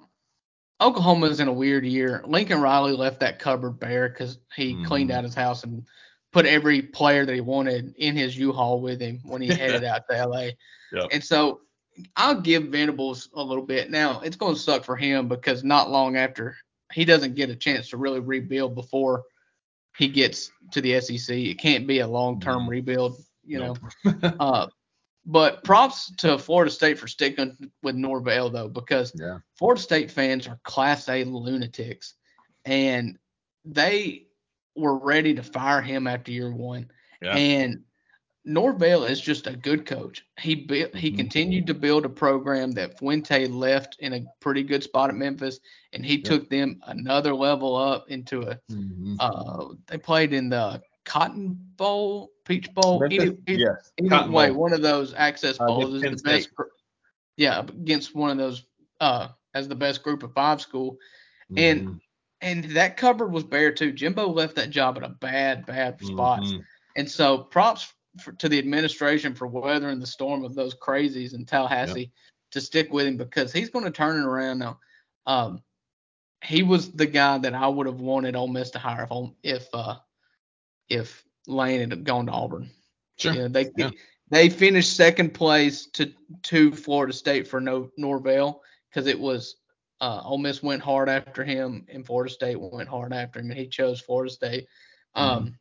Oklahoma's in a weird year. Lincoln Riley left that cupboard bare because he cleaned Mhm. out his house and put every player that he wanted in his U-Haul with him when he headed out to LA. (laughs) Yep. And so I'll give Venables a little bit. Now it's going to suck for him because not long after he doesn't get a chance to really rebuild before he gets to the SEC. It can't be a long-term Mhm. rebuild, you know. Uh, but props to Florida State for sticking with Norvell though, because Yeah. Florida State fans are class A lunatics, and they were ready to fire him after year one. Yeah. And Norvell is just a good coach. He built, he Mhm. continued to build a program that Fuente left in a pretty good spot at Memphis, and he took them another level up into a. Mhm. Uh, they played in the Cotton Bowl, Peach Bowl. Memphis? Either, either, yes. Cotton way, Bowl. one of those access Uh, bowls against is the best. Yeah, against one of those uh as the best group of five school. And Mhm. and that cupboard was bare too. Jimbo left that job at a bad, bad spot. Mhm. And so props for, to the administration for weathering the storm of those crazies in Tallahassee to stick with him because he's going to turn it around now. Um, he was the guy that I would have wanted Ole Miss to hire if if uh, if Lane had gone to Auburn. Sure. Yeah, they Yeah. they finished second place to to Florida State for no Norvell because it was uh, Ole Miss went hard after him and Florida State went hard after him and he chose Florida State. Um,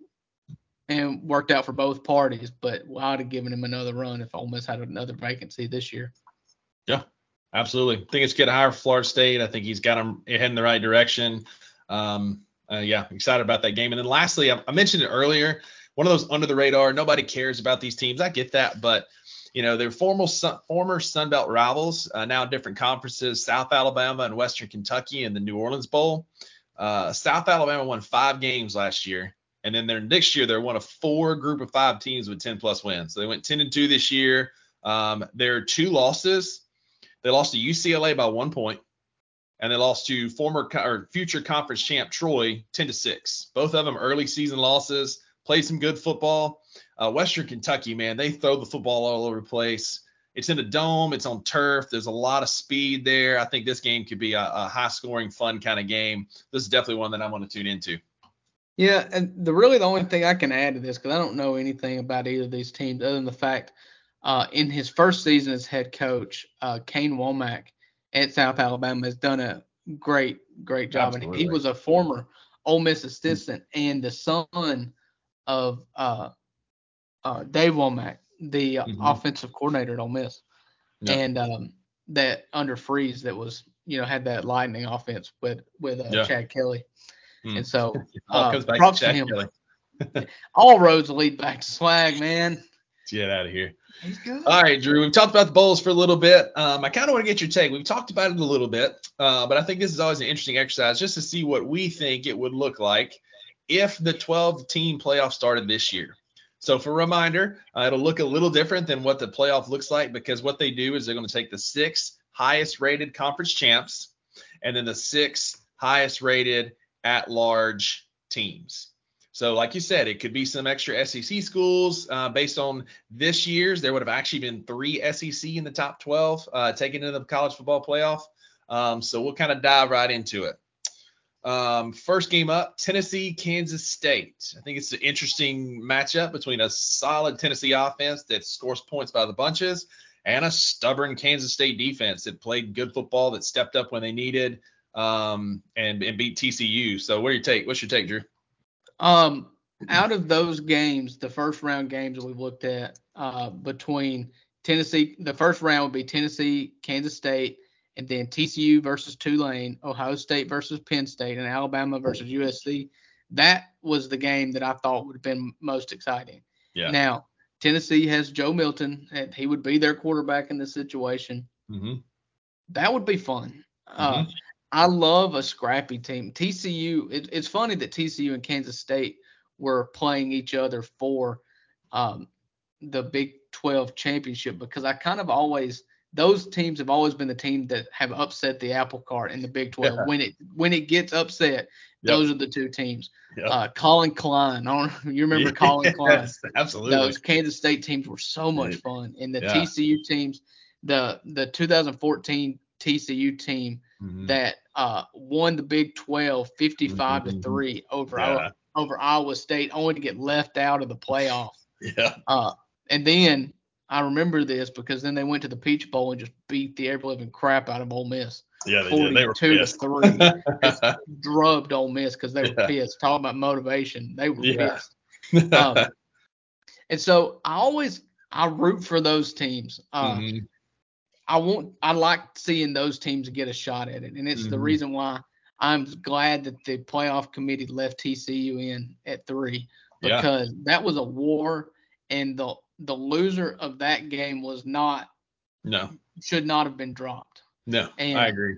and worked out for both parties, but I'd have given him another run if Ole Miss had another vacancy this year. Yeah, absolutely. I think it's good hire for Florida State. I think he's got him heading in the right direction. Um, uh, yeah, excited about that game. And then lastly, I, I mentioned it earlier, one of those under the radar. Nobody cares about these teams. I get that, but you know they're former Sun, former Sun Belt rivals, uh, now different conferences. South Alabama and Western Kentucky in the New Orleans Bowl. Uh, South Alabama won five games last year, and then they're next year they're one of four group of five teams with 10 plus wins. So they went 10 and two this year. Um, their two losses they lost to UCLA by one point, and they lost to former or future conference champ Troy 10 to six. Both of them early season losses. Played some good football. Uh, Western Kentucky, man, they throw the football all over the place. It's in a dome. It's on turf. There's a lot of speed there. I think this game could be a, a high scoring, fun kind of game. This is definitely one that I want to tune into. Yeah, and the really the only thing I can add to this because I don't know anything about either of these teams other than the fact uh, in his first season as head coach, uh, Kane Wommack at South Alabama has done a great, great job, and he was a former Ole Miss assistant and the son of uh, uh, Dave Wommack, the uh, Mhm. offensive coordinator at Ole Miss, Yeah. and um, that under Freeze that was you know had that lightning offense with with uh, Yeah. Chad Kelly, Hmm. and so (laughs) All uh, props to to him. (laughs) All roads lead back to swag, man. Get out of here. He's good. All right, Drew. We've talked about the bowls for a little bit. Um, I kind of want to get your take. We've talked about it a little bit, uh, but I think this is always an interesting exercise just to see what we think it would look like if the 12 team playoff started this year. So, for a reminder, uh, it'll look a little different than what the playoff looks like because what they do is they're going to take the six highest rated conference champs and then the six highest rated at large teams. So, like you said, it could be some extra SEC schools. Uh, based on this year's, there would have actually been three SEC in the top 12 uh, taken into the college football playoff. Um, so we'll kind of dive right into it. Um, first game up, Tennessee, Kansas State. I think it's an interesting matchup between a solid Tennessee offense that scores points by the bunches and a stubborn Kansas State defense that played good football, that stepped up when they needed, um, and, and beat TCU. So, what do you take? What's your take, Drew? Um, out of those games, the first round games we've looked at, uh, between Tennessee, the first round would be Tennessee, Kansas State, and then TCU versus Tulane, Ohio State versus Penn State, and Alabama versus USC. That was the game that I thought would have been most exciting. Yeah. Now, Tennessee has Joe Milton, and he would be their quarterback in this situation. Mm-hmm. That would be fun. Uh, I love a scrappy team. TCU. It, it's funny that TCU and Kansas State were playing each other for um, the Big 12 championship because I kind of always those teams have always been the team that have upset the apple cart in the Big 12. Yeah. When it when it gets upset, those are the two teams. Yep. Uh, Collin Klein. I don't know. (laughs) You remember (laughs) Collin Klein? Absolutely. Those Kansas State teams were so much fun, and the Yeah. TCU teams, the the 2014 TCU team Mhm. that uh, won the Big 12 55 Mhm. to 3 over Yeah. Iowa, over Iowa State only to get left out of the playoff. Yeah. Uh, and then I remember this because then they went to the Peach Bowl and just beat the ever living crap out of Ole Miss. Yeah, they did. They were 42 to 3. (laughs) Drubbed Ole Miss because they were Yeah. pissed. Talking about motivation, they were Yeah. pissed. Um, (laughs) and so I always I root for those teams. Uh, Mhm. I want I like seeing those teams get a shot at it, and it's the Mhm. reason why I'm glad that the playoff committee left TCU in at three Yeah. because that was a war, and the the loser of that game was not No, should not have been dropped. no, And- I agree.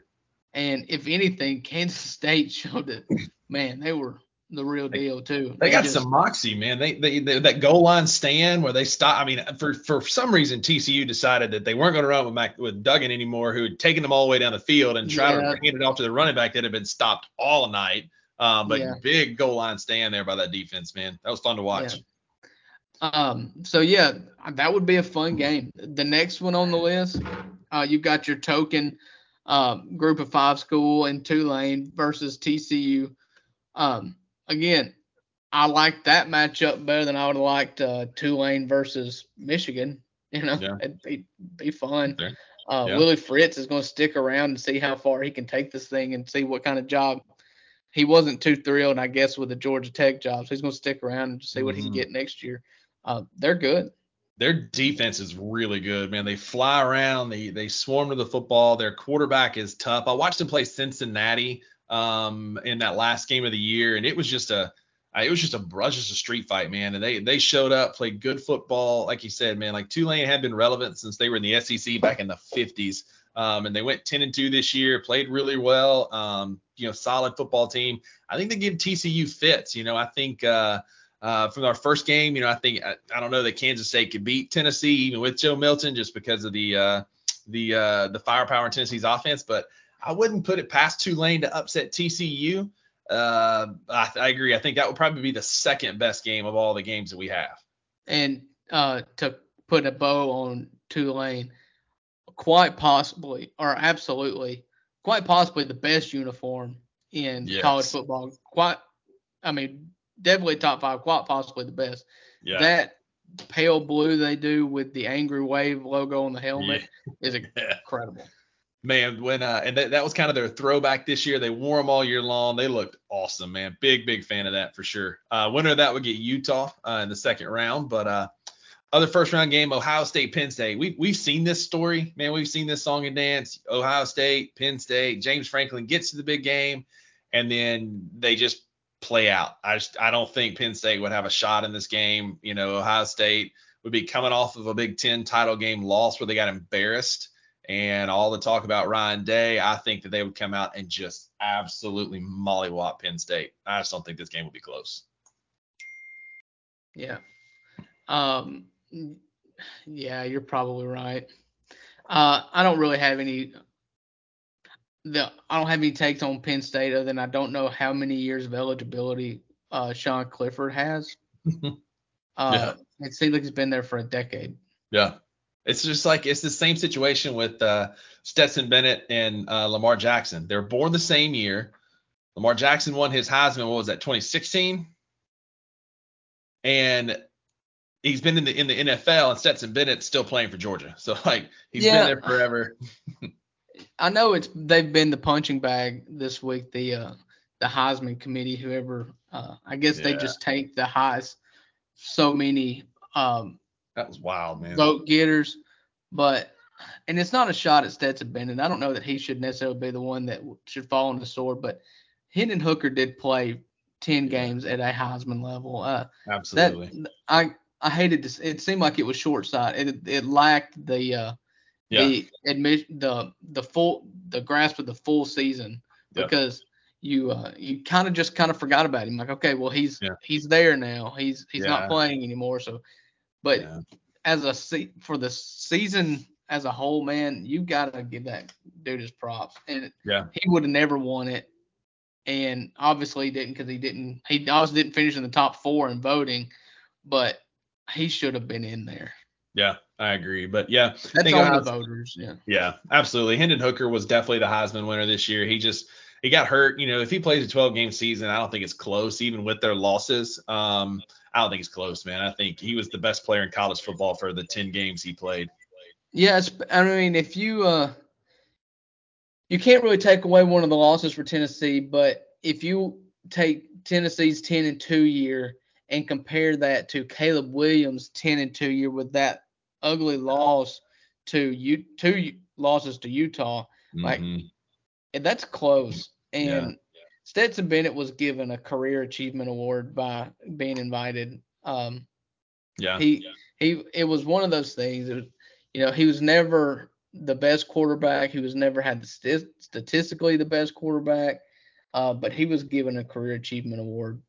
And if anything, Kansas State (laughs) showed that man they were the real deal too. They, they got just, some moxie, man. They, they, they that goal line stand where they stop. I mean, for for some reason TCU decided that they weren't going to run with Max, with Duggan anymore, who had taken them all the way down the field and tried yeah. to hand it off to the running back that had been stopped all night. Um, but yeah. big goal line stand there by that defense, man. That was fun to watch. Yeah. Um, so yeah, that would be a fun game. The next one on the list, uh, you've got your token uh, group of five school in Tulane versus TCU. Um, again, I like that matchup better than I would have liked uh, Tulane versus Michigan. (laughs) You know, yeah. it'd be, be fun. Uh, yeah. Willie Fritz is going to stick around and see how far he can take this thing and see what kind of job. He wasn't too thrilled, I guess, with the Georgia Tech job, so he's going to stick around and see what mm-hmm. he can mm-hmm. get next year. Uh, they're good. Their defense is really good, man. They fly around, they they swarm to the football. Their quarterback is tough. I watched him play Cincinnati um, in that last game of the year, and it was just a it was just a brush, just a street fight, man. And they they showed up, played good football, like you said, man. Like Tulane had been relevant since they were in the SEC back in the 50s, um, and they went 10 and 2 this year, played really well. Um, you know, solid football team. I think they give TCU fits. You know, I think uh, uh, from our first game. You know, I think I, I, don't know that Kansas State could beat Tennessee even with Joe Milton just because of the uh, the uh, the firepower in Tennessee's offense, but I wouldn't put it past Tulane to upset TCU. Uh, I, I, agree. I think that would probably be the second best game of all the games that we have. And uh, to put a bow on Tulane, quite possibly, or absolutely, quite possibly the best uniform in yes. college football. Quite, I mean, definitely top five, quite possibly the best. Yeah. That pale blue they do with the angry wave logo on the helmet yeah. is (laughs) incredible. Man, when uh, and that, was kind of their throwback this year. They wore them all year long. They looked awesome, man. Big, big fan of that for sure. Uh, winner of that would get Utah uh, in the second round, but uh, other first round game, Ohio State, Penn State. We we've seen this story, man. We've seen this song and dance. Ohio State, Penn State. James Franklin gets to the big game, and then they just play out. I just I don't think Penn State would have a shot in this game. You know, Ohio State would be coming off of a Big Ten title game loss where they got embarrassed, and all the talk about Ryan Day. I think that they would come out and just absolutely mollywop Penn State. I just don't think this game will be close. Yeah. Um. Yeah, you're probably right. Uh, I don't really have any the I don't have any takes on Penn State other than I don't know how many years of eligibility uh, Sean Clifford has. (laughs) uh, yeah. It seems like he's been there for a decade. Yeah. It's just like it's the same situation with uh, Stetson Bennett and uh, Lamar Jackson. They're born the same year. Lamar Jackson won his Heisman. What was that? 2016. And he's been in the in the NFL, and Stetson Bennett's still playing for Georgia. So like he's yeah. been there forever. (laughs) I know it's they've been the punching bag this week. The uh, the Heisman committee, whoever, uh, I guess yeah. they just take the highest so many um, that was wild, man. Vote getters, but and it's not a shot at Stetson Bennett. I don't know that he should necessarily be the one that should fall on the sword, but Hendon Hooker did play ten games at a Heisman level. Uh, Absolutely. That, I I hated this. It seemed like it was short sighted. It, it lacked the uh, yeah. the admit the the full the grasp of the full season because you uh, you kind of just kind of forgot about him. Like, okay, well he's yeah. he's there now. He's he's yeah. not playing anymore. So, but as a se- for the season as a whole, man, you gotta give that dude his props. And yeah, he would have never won it. And obviously he didn't because he didn't he also didn't finish in the top four in voting, but he should have been in there. Yeah, I agree. But yeah, that's all the voters. Yeah. Yeah, absolutely. Hendon Hooker was definitely the Heisman winner this year. He just he got hurt. You know, if he plays a 12 game season, I don't think it's close, even with their losses. Um, I don't think it's close, man. I think he was the best player in college football for the 10 games he played. Yes, I mean, if you uh, you can't really take away one of the losses for Tennessee, but if you take Tennessee's 10 and 2 year and compare that to Caleb Williams' 10 and 2 year with that ugly loss to you two losses to Utah. Like mm-hmm. that's close. And yeah. Stetson Bennett was given a career achievement award by being invited. Um, yeah. He yeah. he it was one of those things. It Was, you know, he was never the best quarterback. He was never had the st- statistically the best quarterback. Uh, but he was given a career achievement award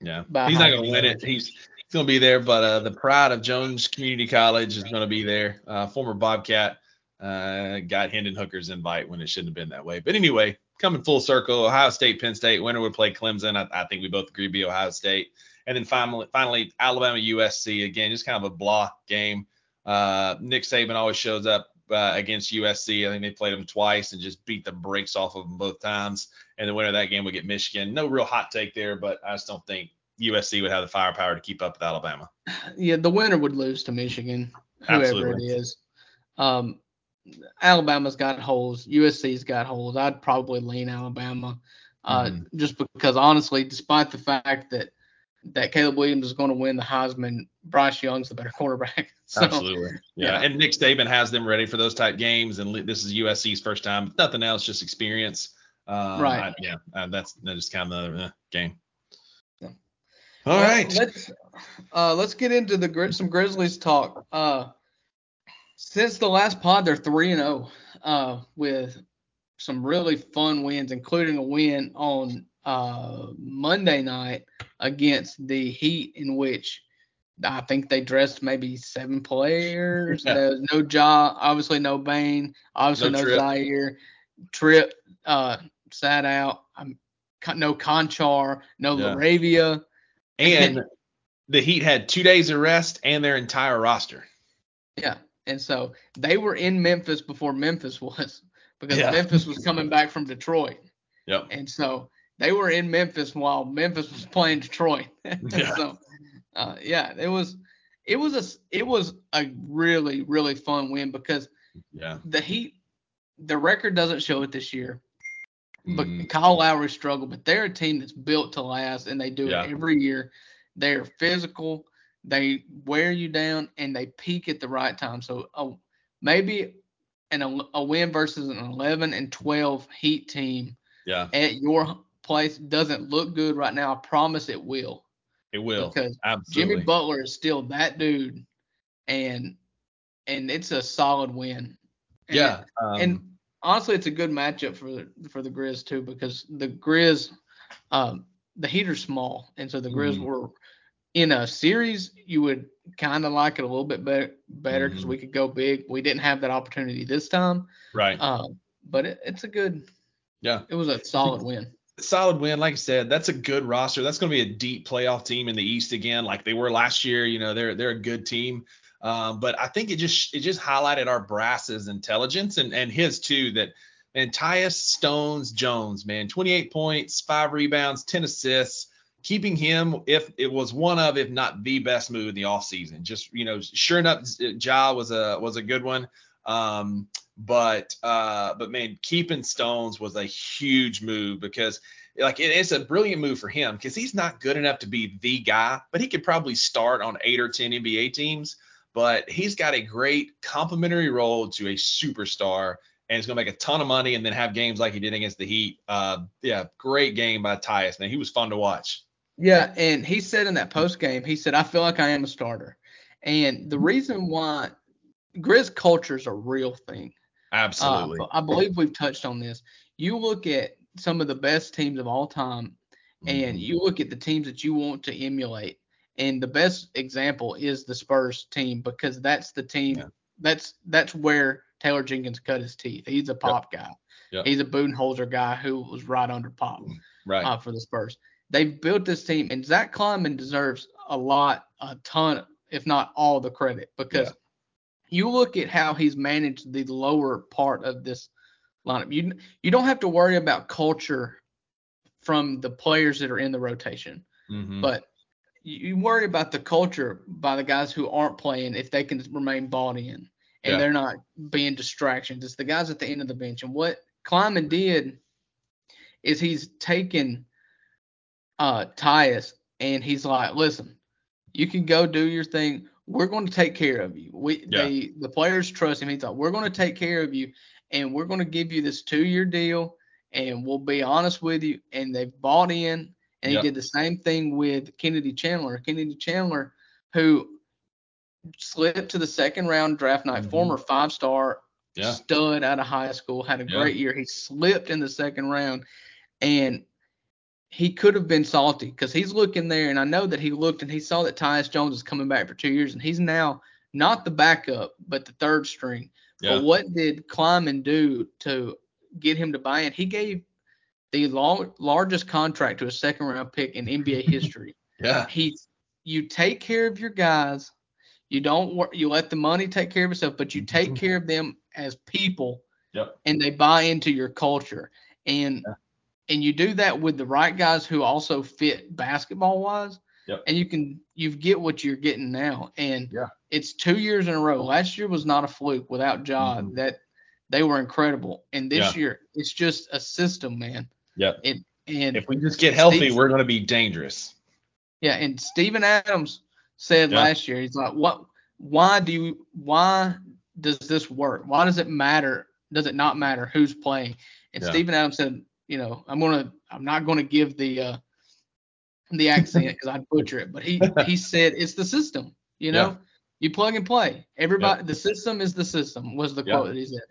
Yeah, he's not going to win it. He's he's going to be there, but uh, the pride of Jones Community College is going to be there. Uh, former Bobcat uh, got Hendon Hooker's invite when it shouldn't have been that way. But anyway, coming full circle, Ohio State, Penn State. Winner would play Clemson. I, I think we both agree be Ohio State. And then finally, finally Alabama, USC. Again, just kind of a blah game. Uh, Nick Saban always shows up uh, against USC. I think they played them twice and just beat the brakes off of them both times. And the winner of that game would get Michigan. No real hot take there, but I just don't think USC would have the firepower to keep up with Alabama. (sighs) Yeah, the winner would lose to Michigan, whoever Absolutely. it is. Um, Alabama's got holes. USC's got holes. I'd probably lean Alabama, uh, mm just because honestly, despite the fact that that Caleb Williams is going to win the Heisman. Bryce Young's the better (laughs) quarterback. So, Absolutely. Yeah. yeah. And Nick Saban has them ready for those type games. And this is USC's first time. Nothing else, just experience. Um, right. I, yeah. Uh, that's, that's just kind of the uh, game. Yeah. All well, right. Let's uh, let's get into the some Grizzlies talk. Uh, since the last pod, they're three and zero oh, uh, with some really fun wins, including a win on uh, Monday night against the Heat, in which I think they dressed maybe seven players. Yeah. There's no Ja, obviously no Bane, obviously no, no Trip. Ziaire. Trip uh, sat out. I'm no Konchar, no yeah. LaRavia. And the Heat had two days of rest and their entire roster. Yeah. And so they were in Memphis before Memphis (laughs) was because yeah. Memphis was coming back from Detroit. Yep. And so they were in Memphis while Memphis was playing Detroit. (laughs) yeah. So, uh, yeah, it was it was a it was a really really fun win because yeah the Heat the record doesn't show it this year. But mm. Kyle Lowry struggled, but they're a team that's built to last, and they do yeah. it every year. They're physical, they wear you down, and they peak at the right time. So uh, maybe an, a win versus an 11 and 12 Heat team yeah. at your place doesn't look good right now, I promise it will. It will. Because Absolutely. Jimmy Butler is still that dude, and and it's a solid win. And, yeah. Um, and honestly, it's a good matchup for for the Grizz too because the Grizz, um, the Heat are small, and so the Grizz mm-hmm. were in a series. You would kind of like it a little bit better better because mm-hmm. we could go big. We didn't have that opportunity this time. Right. Um, but it, it's a good. Yeah. It was a solid win solid win. Like I said, that's a good roster. That's going to be a deep playoff team in the East again, like they were last year. You know, they're they're a good team. Um, but I think it just it just highlighted our brass's intelligence and and his too that man Tyus Stones Jones man 28 points, five rebounds, 10 assists. Keeping him, if it was one of, if not the best move in the offseason. Just you know, sure enough, Ja was a was a good one. Um, but uh, but man, keeping Stones was a huge move because like it, it's a brilliant move for him because he's not good enough to be the guy, but he could probably start on eight or ten NBA teams. But he's got a great complementary role to a superstar, and he's gonna make a ton of money and then have games like he did against the Heat. Uh, yeah, great game by Tyus. Man, he was fun to watch. Yeah, and he said in that post game, he said, "I feel like I am a starter," and the reason why Grizz culture is a real thing. Absolutely. Uh, I believe we've touched on this. You look at some of the best teams of all time, and mm-hmm. you look at the teams that you want to emulate. And the best example is the Spurs team because that's the team. Yeah. That's that's where Taylor Jenkins cut his teeth. He's a pop yep. guy. Yep. He's a Budenholzer guy who was right under pop right. Uh, for the Spurs. They've built this team, and Zach Kleiman deserves a lot, a ton, if not all the credit because yeah you look at how he's managed the lower part of this lineup. You you don't have to worry about culture from the players that are in the rotation, mm-hmm. but you worry about the culture by the guys who aren't playing if they can remain bought in and yeah. they're not being distractions. It's the guys at the end of the bench. And what Kleiman did is he's taken uh Tyus and he's like, listen, you can go do your thing we're going to take care of you. We yeah. they the players trust him. He thought we're going to take care of you, and we're going to give you this two year deal, and we'll be honest with you. And they've bought in, and he did the same thing with Kennedy Chandler. Kennedy Chandler, who slipped to the second round draft night, mm-hmm. former five star yeah. stud out of high school, had a great year. He slipped in the second round, and he could have been salty because he's looking there, and I know that he looked and he saw that Tyus Jones is coming back for two years, and he's now not the backup, but the third string. Yeah. But what did Kleiman do to get him to buy in? He gave the largest contract to a second round pick in NBA (laughs) history. yeah. He's you take care of your guys. You don't work. You let the money take care of itself, but you take (laughs) care of them as people. Yep. And they buy into your culture. And yeah. And you do that with the right guys who also fit basketball wise. Yep. And you can you get what you're getting now. And yeah. it's two years in a row. Last year was not a fluke without John. Mm-hmm. That they were incredible. And this yeah. year it's just a system, man. Yeah. It, and if we just get healthy, Steve, we're going to be dangerous. Yeah, and Steven Adams said yeah. last year, he's like, "What? Why do you? Why does this work? Why does it matter? Does it not matter who's playing?" And yeah. Steven Adams said, "You know, I'm gonna, I'm not gonna give the uh, the accent because I'd butcher it, but he he (laughs) said it's the system. You know, yeah. you plug and play. Everybody, the system is the system. Was the quote that he said."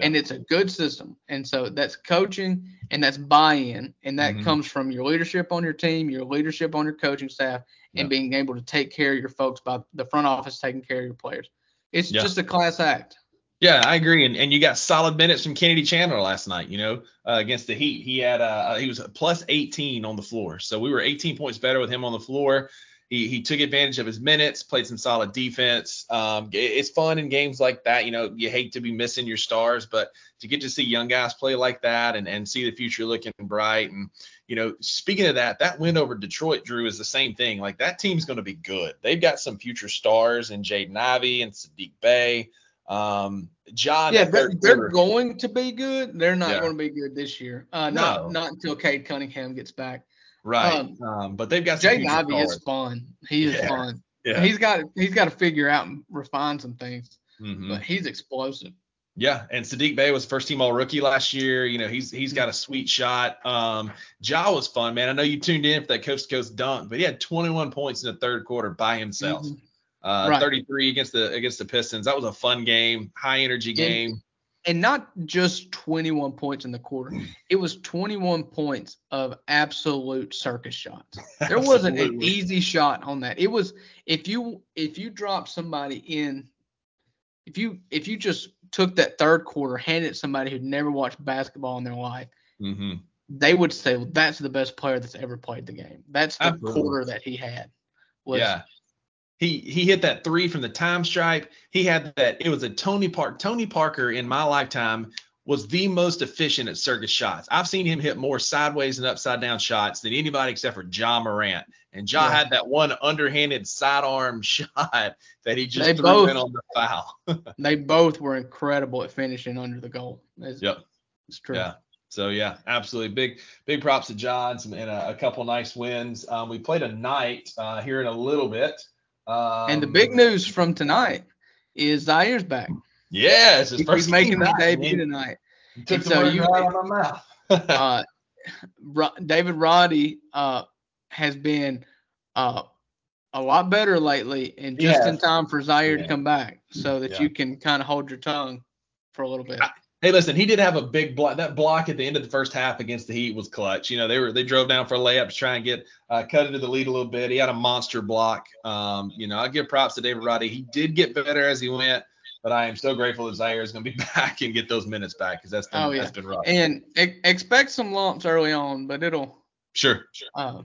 and it's a good system. And so that's coaching and that's buy-in, and that mm-hmm. comes from your leadership on your team, your leadership on your coaching staff, and being able to take care of your folks by the front office taking care of your players. It's just a class act. Yeah, I agree. And and you got solid minutes from Kennedy Chandler last night. You know, uh, against the Heat, he had uh he was plus 18 on the floor, so we were 18 points better with him on the floor he he took advantage of his minutes, played some solid defense. Um, it's fun in games like that. You know, you hate to be missing your stars, but to get to see young guys play like that and and see the future looking bright. And you know, speaking of that, that win over Detroit, Drew, is the same thing. Like that team's going to be good. They've got some future stars in Jaden Ivey and Saddiq Bey. Um, John. Yeah, they're, they're going to be good. They're not yeah. going to be good this year. Uh, not no. not until Cade Cunningham gets back. Right. Um, um, but they've got Jay Ivey is fun. He is yeah. fun. Yeah. He's got he's got to figure out and refine some things. Mm-hmm. But he's explosive. Yeah, and Saddiq Bey was first team all rookie last year. You know, he's he's got a sweet shot. Um Ja was fun, man. I know you tuned in for that coast to coast dunk, but he had 21 points in the third quarter by himself. Mm-hmm. Uh, right. 33 against the against the Pistons. That was a fun game, high energy game and not just 21 points in the quarter. It was 21 points of absolute circus shots. There wasn't an easy shot on that. It was if you if you drop somebody in if you if you just took that third quarter, handed somebody who'd never watched basketball in their life, mm-hmm. they would say well, that's the best player that's ever played the game. That's the Absolutely. quarter that he had. Was yeah. He he hit that three from the time stripe. He had that. It was a Tony Park. Tony Parker in my lifetime was the most efficient at circus shots. I've seen him hit more sideways and upside down shots than anybody except for Ja Morant. And Ja yeah. had that one underhanded sidearm (laughs) shot that he just they threw both, in on the foul. (laughs) they both were incredible at finishing under the goal. It's, yep. It's true. Yeah. So yeah, absolutely. Big big props to John and a, a couple nice wins. Um, we played a night uh, here in a little bit. Um, and the big news from tonight is Ziaire's back. Yeah, it's his He's making his debut tonight. Took and the so you, out of my mouth. (laughs) uh, David Roddy uh, has been uh, a lot better lately, and just in time for Ziaire yeah. to come back, so that yeah. you can kind of hold your tongue for a little bit. I, Hey, listen, he did have a big block. That block at the end of the first half against the Heat was clutch. You know, they were they drove down for a layup to try and get uh, cut into the lead a little bit. He had a monster block. Um, you know, I give props to David Roddy. He did get better as he went, but I am so grateful that Ziaire is going to be (laughs) back and get those minutes back because that's been oh, yeah. that's been rough. And e- expect some lumps early on, but it'll sure sure. Uh,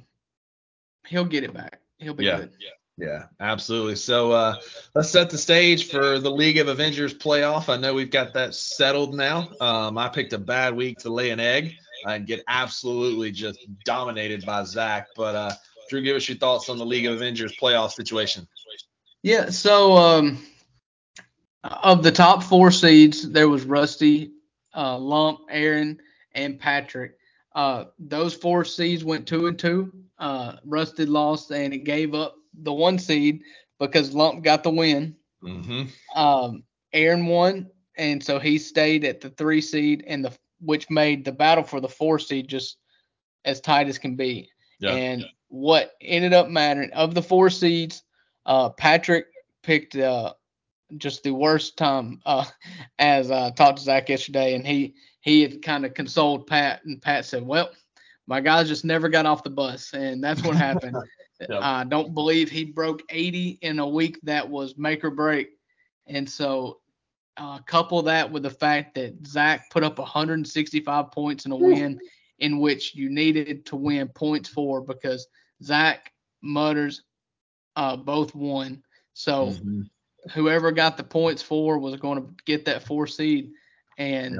he'll get it back. He'll be yeah, good. Yeah. Yeah, absolutely. So uh, let's set the stage for the League of Avengers playoff. I know we've got that settled now. Um, I picked a bad week to lay an egg and get absolutely just dominated by Zach. But uh, Drew, give us your thoughts on the League of Avengers playoff situation. Yeah. So um, of the top four seeds, there was Rusty, uh, Lump, Aaron, and Patrick. Uh, those four seeds went two and two. Uh, Rusty lost, and it gave up the one seed because Lump got the win. Mm-hmm. Um, Aaron won, and so he stayed at the three seed, and the which made the battle for the four seed just as tight as can be. Yeah. And what ended up mattering of the four seeds, uh, Patrick picked uh, just the worst time. Uh, (laughs) as I talked to Zach yesterday, and he he had kind of consoled Pat, and Pat said, "Well, my guys just never got off the bus, and that's what happened. (laughs) yep. I don't believe he broke 80 in a week that was make or break, and so uh, couple that with the fact that Zach put up 165 points in a win, in which you needed to win points for because Zach Mutters uh, both won. So mm-hmm. whoever got the points for was going to get that four seed, and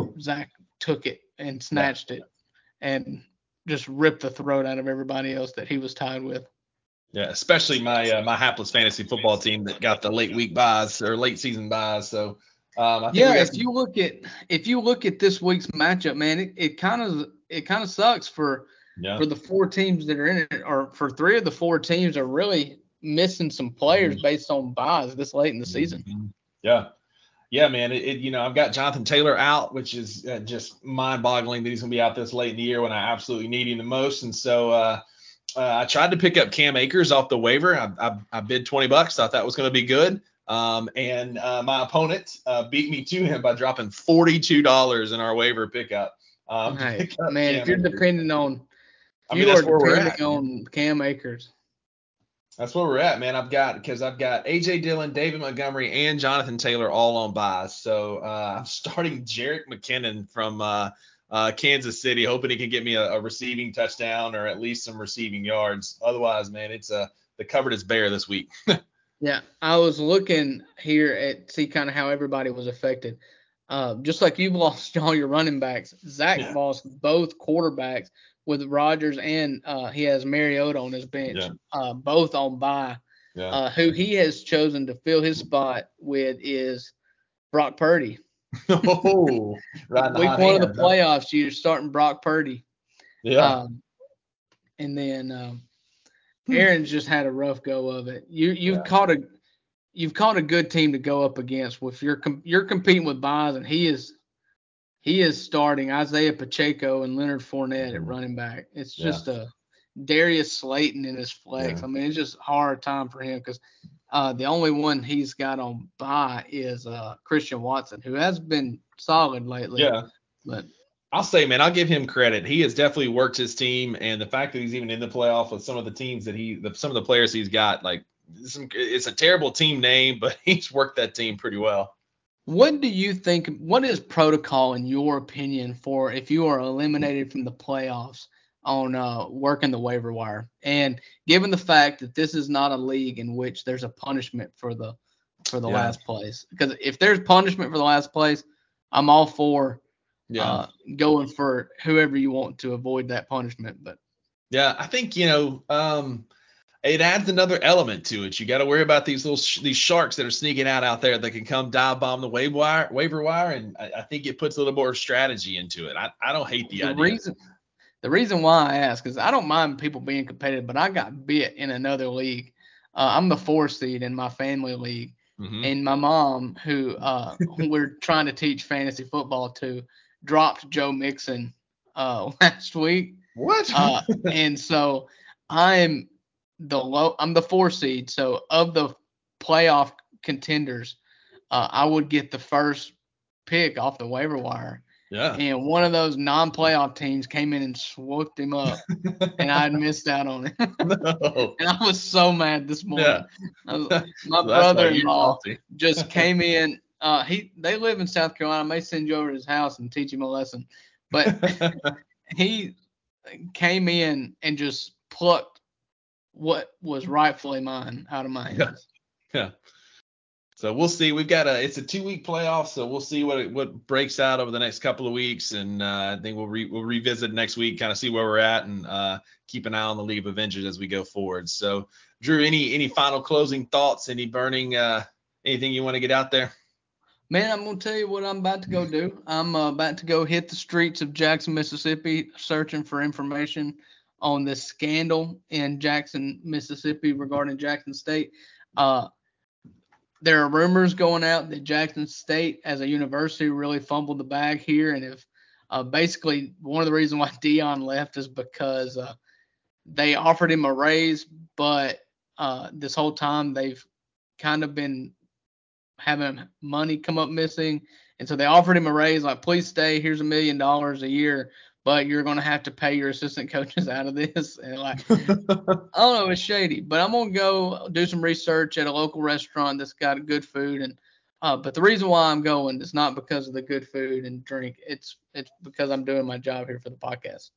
yep. Zach took it and snatched yep. it and just ripped the throat out of everybody else that he was tied with. Yeah, especially my uh, my hapless fantasy football team that got the late week byes or late season byes. So um, yeah, if some... you look at if you look at this week's matchup, man, it, it kind of it kind of sucks for yeah. for the four teams that are in it, or for three of the four teams are really missing some players mm-hmm. based on byes this late in the season. Mm-hmm. Yeah, yeah, man. It, it, you know I've got Jonathan Taylor out, which is uh, just mind-boggling that he's gonna be out this late in the year when I absolutely need him the most, and so. Uh, uh, I tried to pick up Cam Akers off the waiver. I, I, I bid 20 bucks, thought that was going to be good. Um, and uh, my opponent uh, beat me to him by dropping $42 in our waiver pickup. Um, hey, pick man, Cam if you're Akers. depending on, I mean, you are depending on Cam Akers. That's where we're at, man. I've got because I've got AJ Dillon, David Montgomery, and Jonathan Taylor all on byes. So uh, I'm (laughs) starting Jerick McKinnon from uh, uh, Kansas City, hoping he can get me a, a, receiving touchdown or at least some receiving yards. Otherwise, man, it's uh, the cupboard is bare this week. (laughs) yeah, I was looking here at see kind of how everybody was affected. Uh, just like you've (laughs) lost all your running backs, Zach yeah. lost both quarterbacks with Rodgers and uh, he has Mariota on his bench, yeah. uh, both on bye. Yeah. Uh, who he has chosen to fill his spot with is Brock Purdy (laughs) oh, right week one hand, of the playoffs, you're starting Brock Purdy. Yeah. Um, and then um. Aaron's just had a rough go of it. You you've yeah. caught a you've caught a good team to go up against. With you're com- you're competing with Bonds, and he is he is starting Isaiah Pacheco and Leonard Fournette at running back. It's just yeah. a Darius Slayton in his flex. Yeah. I mean, it's just a hard time for him because uh, the only one he's got on bye is uh, Christian Watson, who has been solid lately. Yeah. But I'll say, man, I'll give him credit. He has definitely worked his team, and the fact that he's even in the playoff with some of the teams that he, the, some of the players he's got, like some, it's a terrible team name, but (laughs) he's worked that team pretty well. What do you think? What is protocol in your opinion for if you are eliminated from the playoffs? on uh, working the waiver wire. And given the fact that this is not a league in which there's a punishment for the for the yeah. last place, because if there's punishment for the last place, I'm all for yeah. uh, going for whoever you want to avoid that punishment. But yeah, I think you know um, it adds another element to it. You got to worry about these little sh- these sharks that are sneaking out out there that can come dive bomb the waiver wire, waiver wire, and I, I, think it puts a little more strategy into it. I, I don't hate the, the idea. Reason, the reason why I ask is I don't mind people being competitive, but I got bit in another league. Uh, I'm the four seed in my family league, mm-hmm. and my mom, who uh, we're trying to teach fantasy football to, dropped Joe Mixon uh, (laughs) last week. What? Uh, and so I'm the low. I'm the four seed. So of the playoff contenders, uh, I would get the first pick off the waiver wire. Yeah. And one of those non-playoff teams came in and swooped him up, (laughs) and I had missed out on it. (laughs) no. (laughs) And I was so mad this morning. Yeah. Was, my brother-in-law just came in. Uh, he they live in South Carolina. I may send you over to his house and teach him a lesson. But he came in and just plucked what was rightfully mine out of my hands. Yeah. yeah. So we'll see. We've got a it's a two week playoff, so we'll see what what breaks out over the next couple of weeks, and uh, I think we'll re, we'll revisit next week, kind of see where we're at, and uh, keep an eye on the League of Avengers as we go forward. So Drew, any any final closing thoughts? Any burning uh, anything you want to get out there? Man, I'm gonna tell you what I'm about to go do. I'm uh, about to go hit the streets of Jackson, Mississippi, searching for information on this scandal in Jackson, Mississippi regarding Jackson State. Uh, there are rumors going out that Jackson State as a university really fumbled the bag here, and if uh, basically one of the reasons why (laughs) Deion left is because uh, they offered him a raise, but uh, this whole time they've kind of been having money come up missing, and so they offered him a raise like, please stay, here's a million dollars a year, but you're gonna have to pay your assistant coaches out of this. And like, (laughs) I don't know, it's shady. But I'm gonna go do some research at a local restaurant that's got good food. And uh, but the reason why I'm going is not because of the good food and drink. It's it's because I'm doing my job here for the podcast.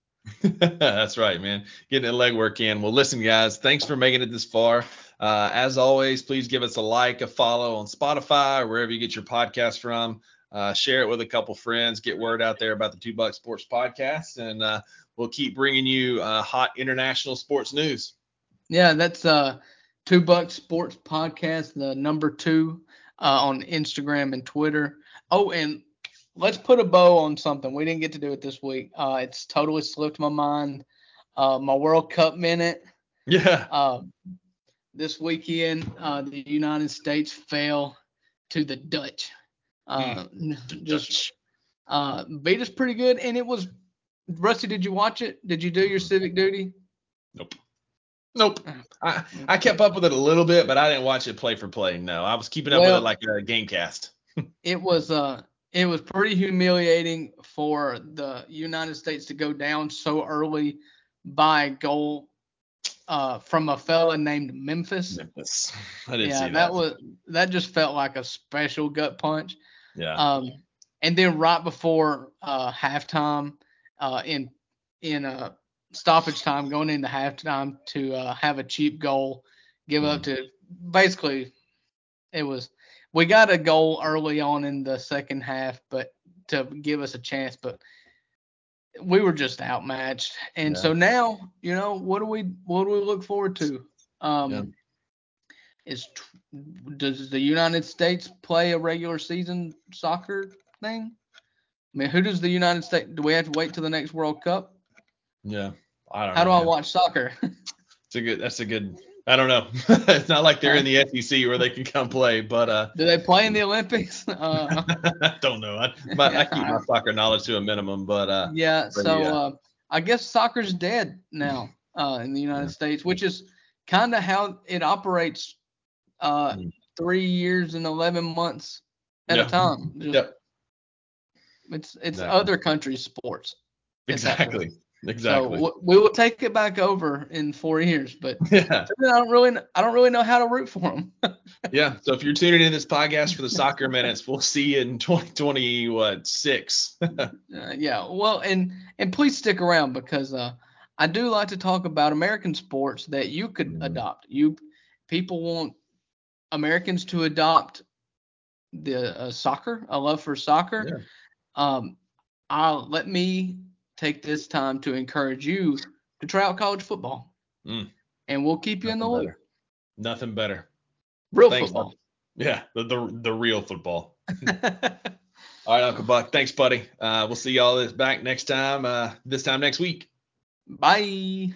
(laughs) That's right, man. Getting the legwork in. Well, listen, guys, thanks for making it this far. Uh, as always, please give us a like, a follow on Spotify or wherever you get your podcast from. Uh, share it with a couple friends. Get word out there about the Two Buck Sports Podcast, and uh, we'll keep bringing you uh, hot international sports news. Yeah, that's uh, Two Buck Sports Podcast, the number two uh, on Instagram and Twitter. Oh, and let's put a bow on something. We didn't get to do it this week. Uh, it's totally slipped my mind. Uh, my World Cup minute. Yeah. Uh, this weekend, uh, the United States fell to the Dutch. Uh, mm. just uh, beat us pretty good, and it was. Rusty, did you watch it? Did you do your civic duty? Nope. Nope. I, I kept up with it a little bit, but I didn't watch it play for play. No, I was keeping up well, with it like a game cast. (laughs) it was uh it was pretty humiliating for the United States to go down so early by goal uh, from a fella named Memphis. Memphis. I didn't yeah, see that. that was that just felt like a special gut punch. Yeah. Um, and then right before uh, halftime, uh, in in uh, stoppage time, going into halftime to uh, have a cheap goal, give mm. up to basically it was we got a goal early on in the second half, but to give us a chance, but we were just outmatched. And yeah. so now, you know, what do we what do we look forward to? Um, yeah. Is does the United States play a regular season soccer thing? I mean, who does the United States? Do we have to wait till the next World Cup? Yeah, I don't. How know, do man. I watch soccer? (laughs) it's a good. That's a good I don't know. (laughs) it's not like they're in the SEC where they can come play, but uh. Do they play in the Olympics? (laughs) Uh, I (laughs) don't know. I, my, I keep my soccer knowledge to a minimum, but uh. Yeah. But so yeah. Uh, I guess soccer's dead now uh, in the United yeah. States, which is kind of how it operates. Uh, mm. three years and eleven months at a time. Just, yep. It's it's exactly. other countries' sports. Exactly. Exactly. So we will take it back over in four years, but (laughs) yeah. I don't really, I don't really know how to root for them. (laughs) yeah. So if you're tuning in this podcast for the soccer minutes, we'll see you in 2020 what six. (laughs) uh, yeah. Well, and and please stick around because uh, I do like to talk about American sports that you could mm-hmm. adopt. You people want Americans to adopt the uh, soccer, a love for soccer. Yeah. Um, I'll let me take this time to encourage you to try out college football. Mm. And we'll keep you Nothing in the loop. Better. Nothing better. Real Thanks, football. Yeah, the, the the real football. (laughs) (laughs) all right, Uncle Buck. Thanks, buddy. Uh, we'll see y'all this back next time. Uh, this time next week. Bye.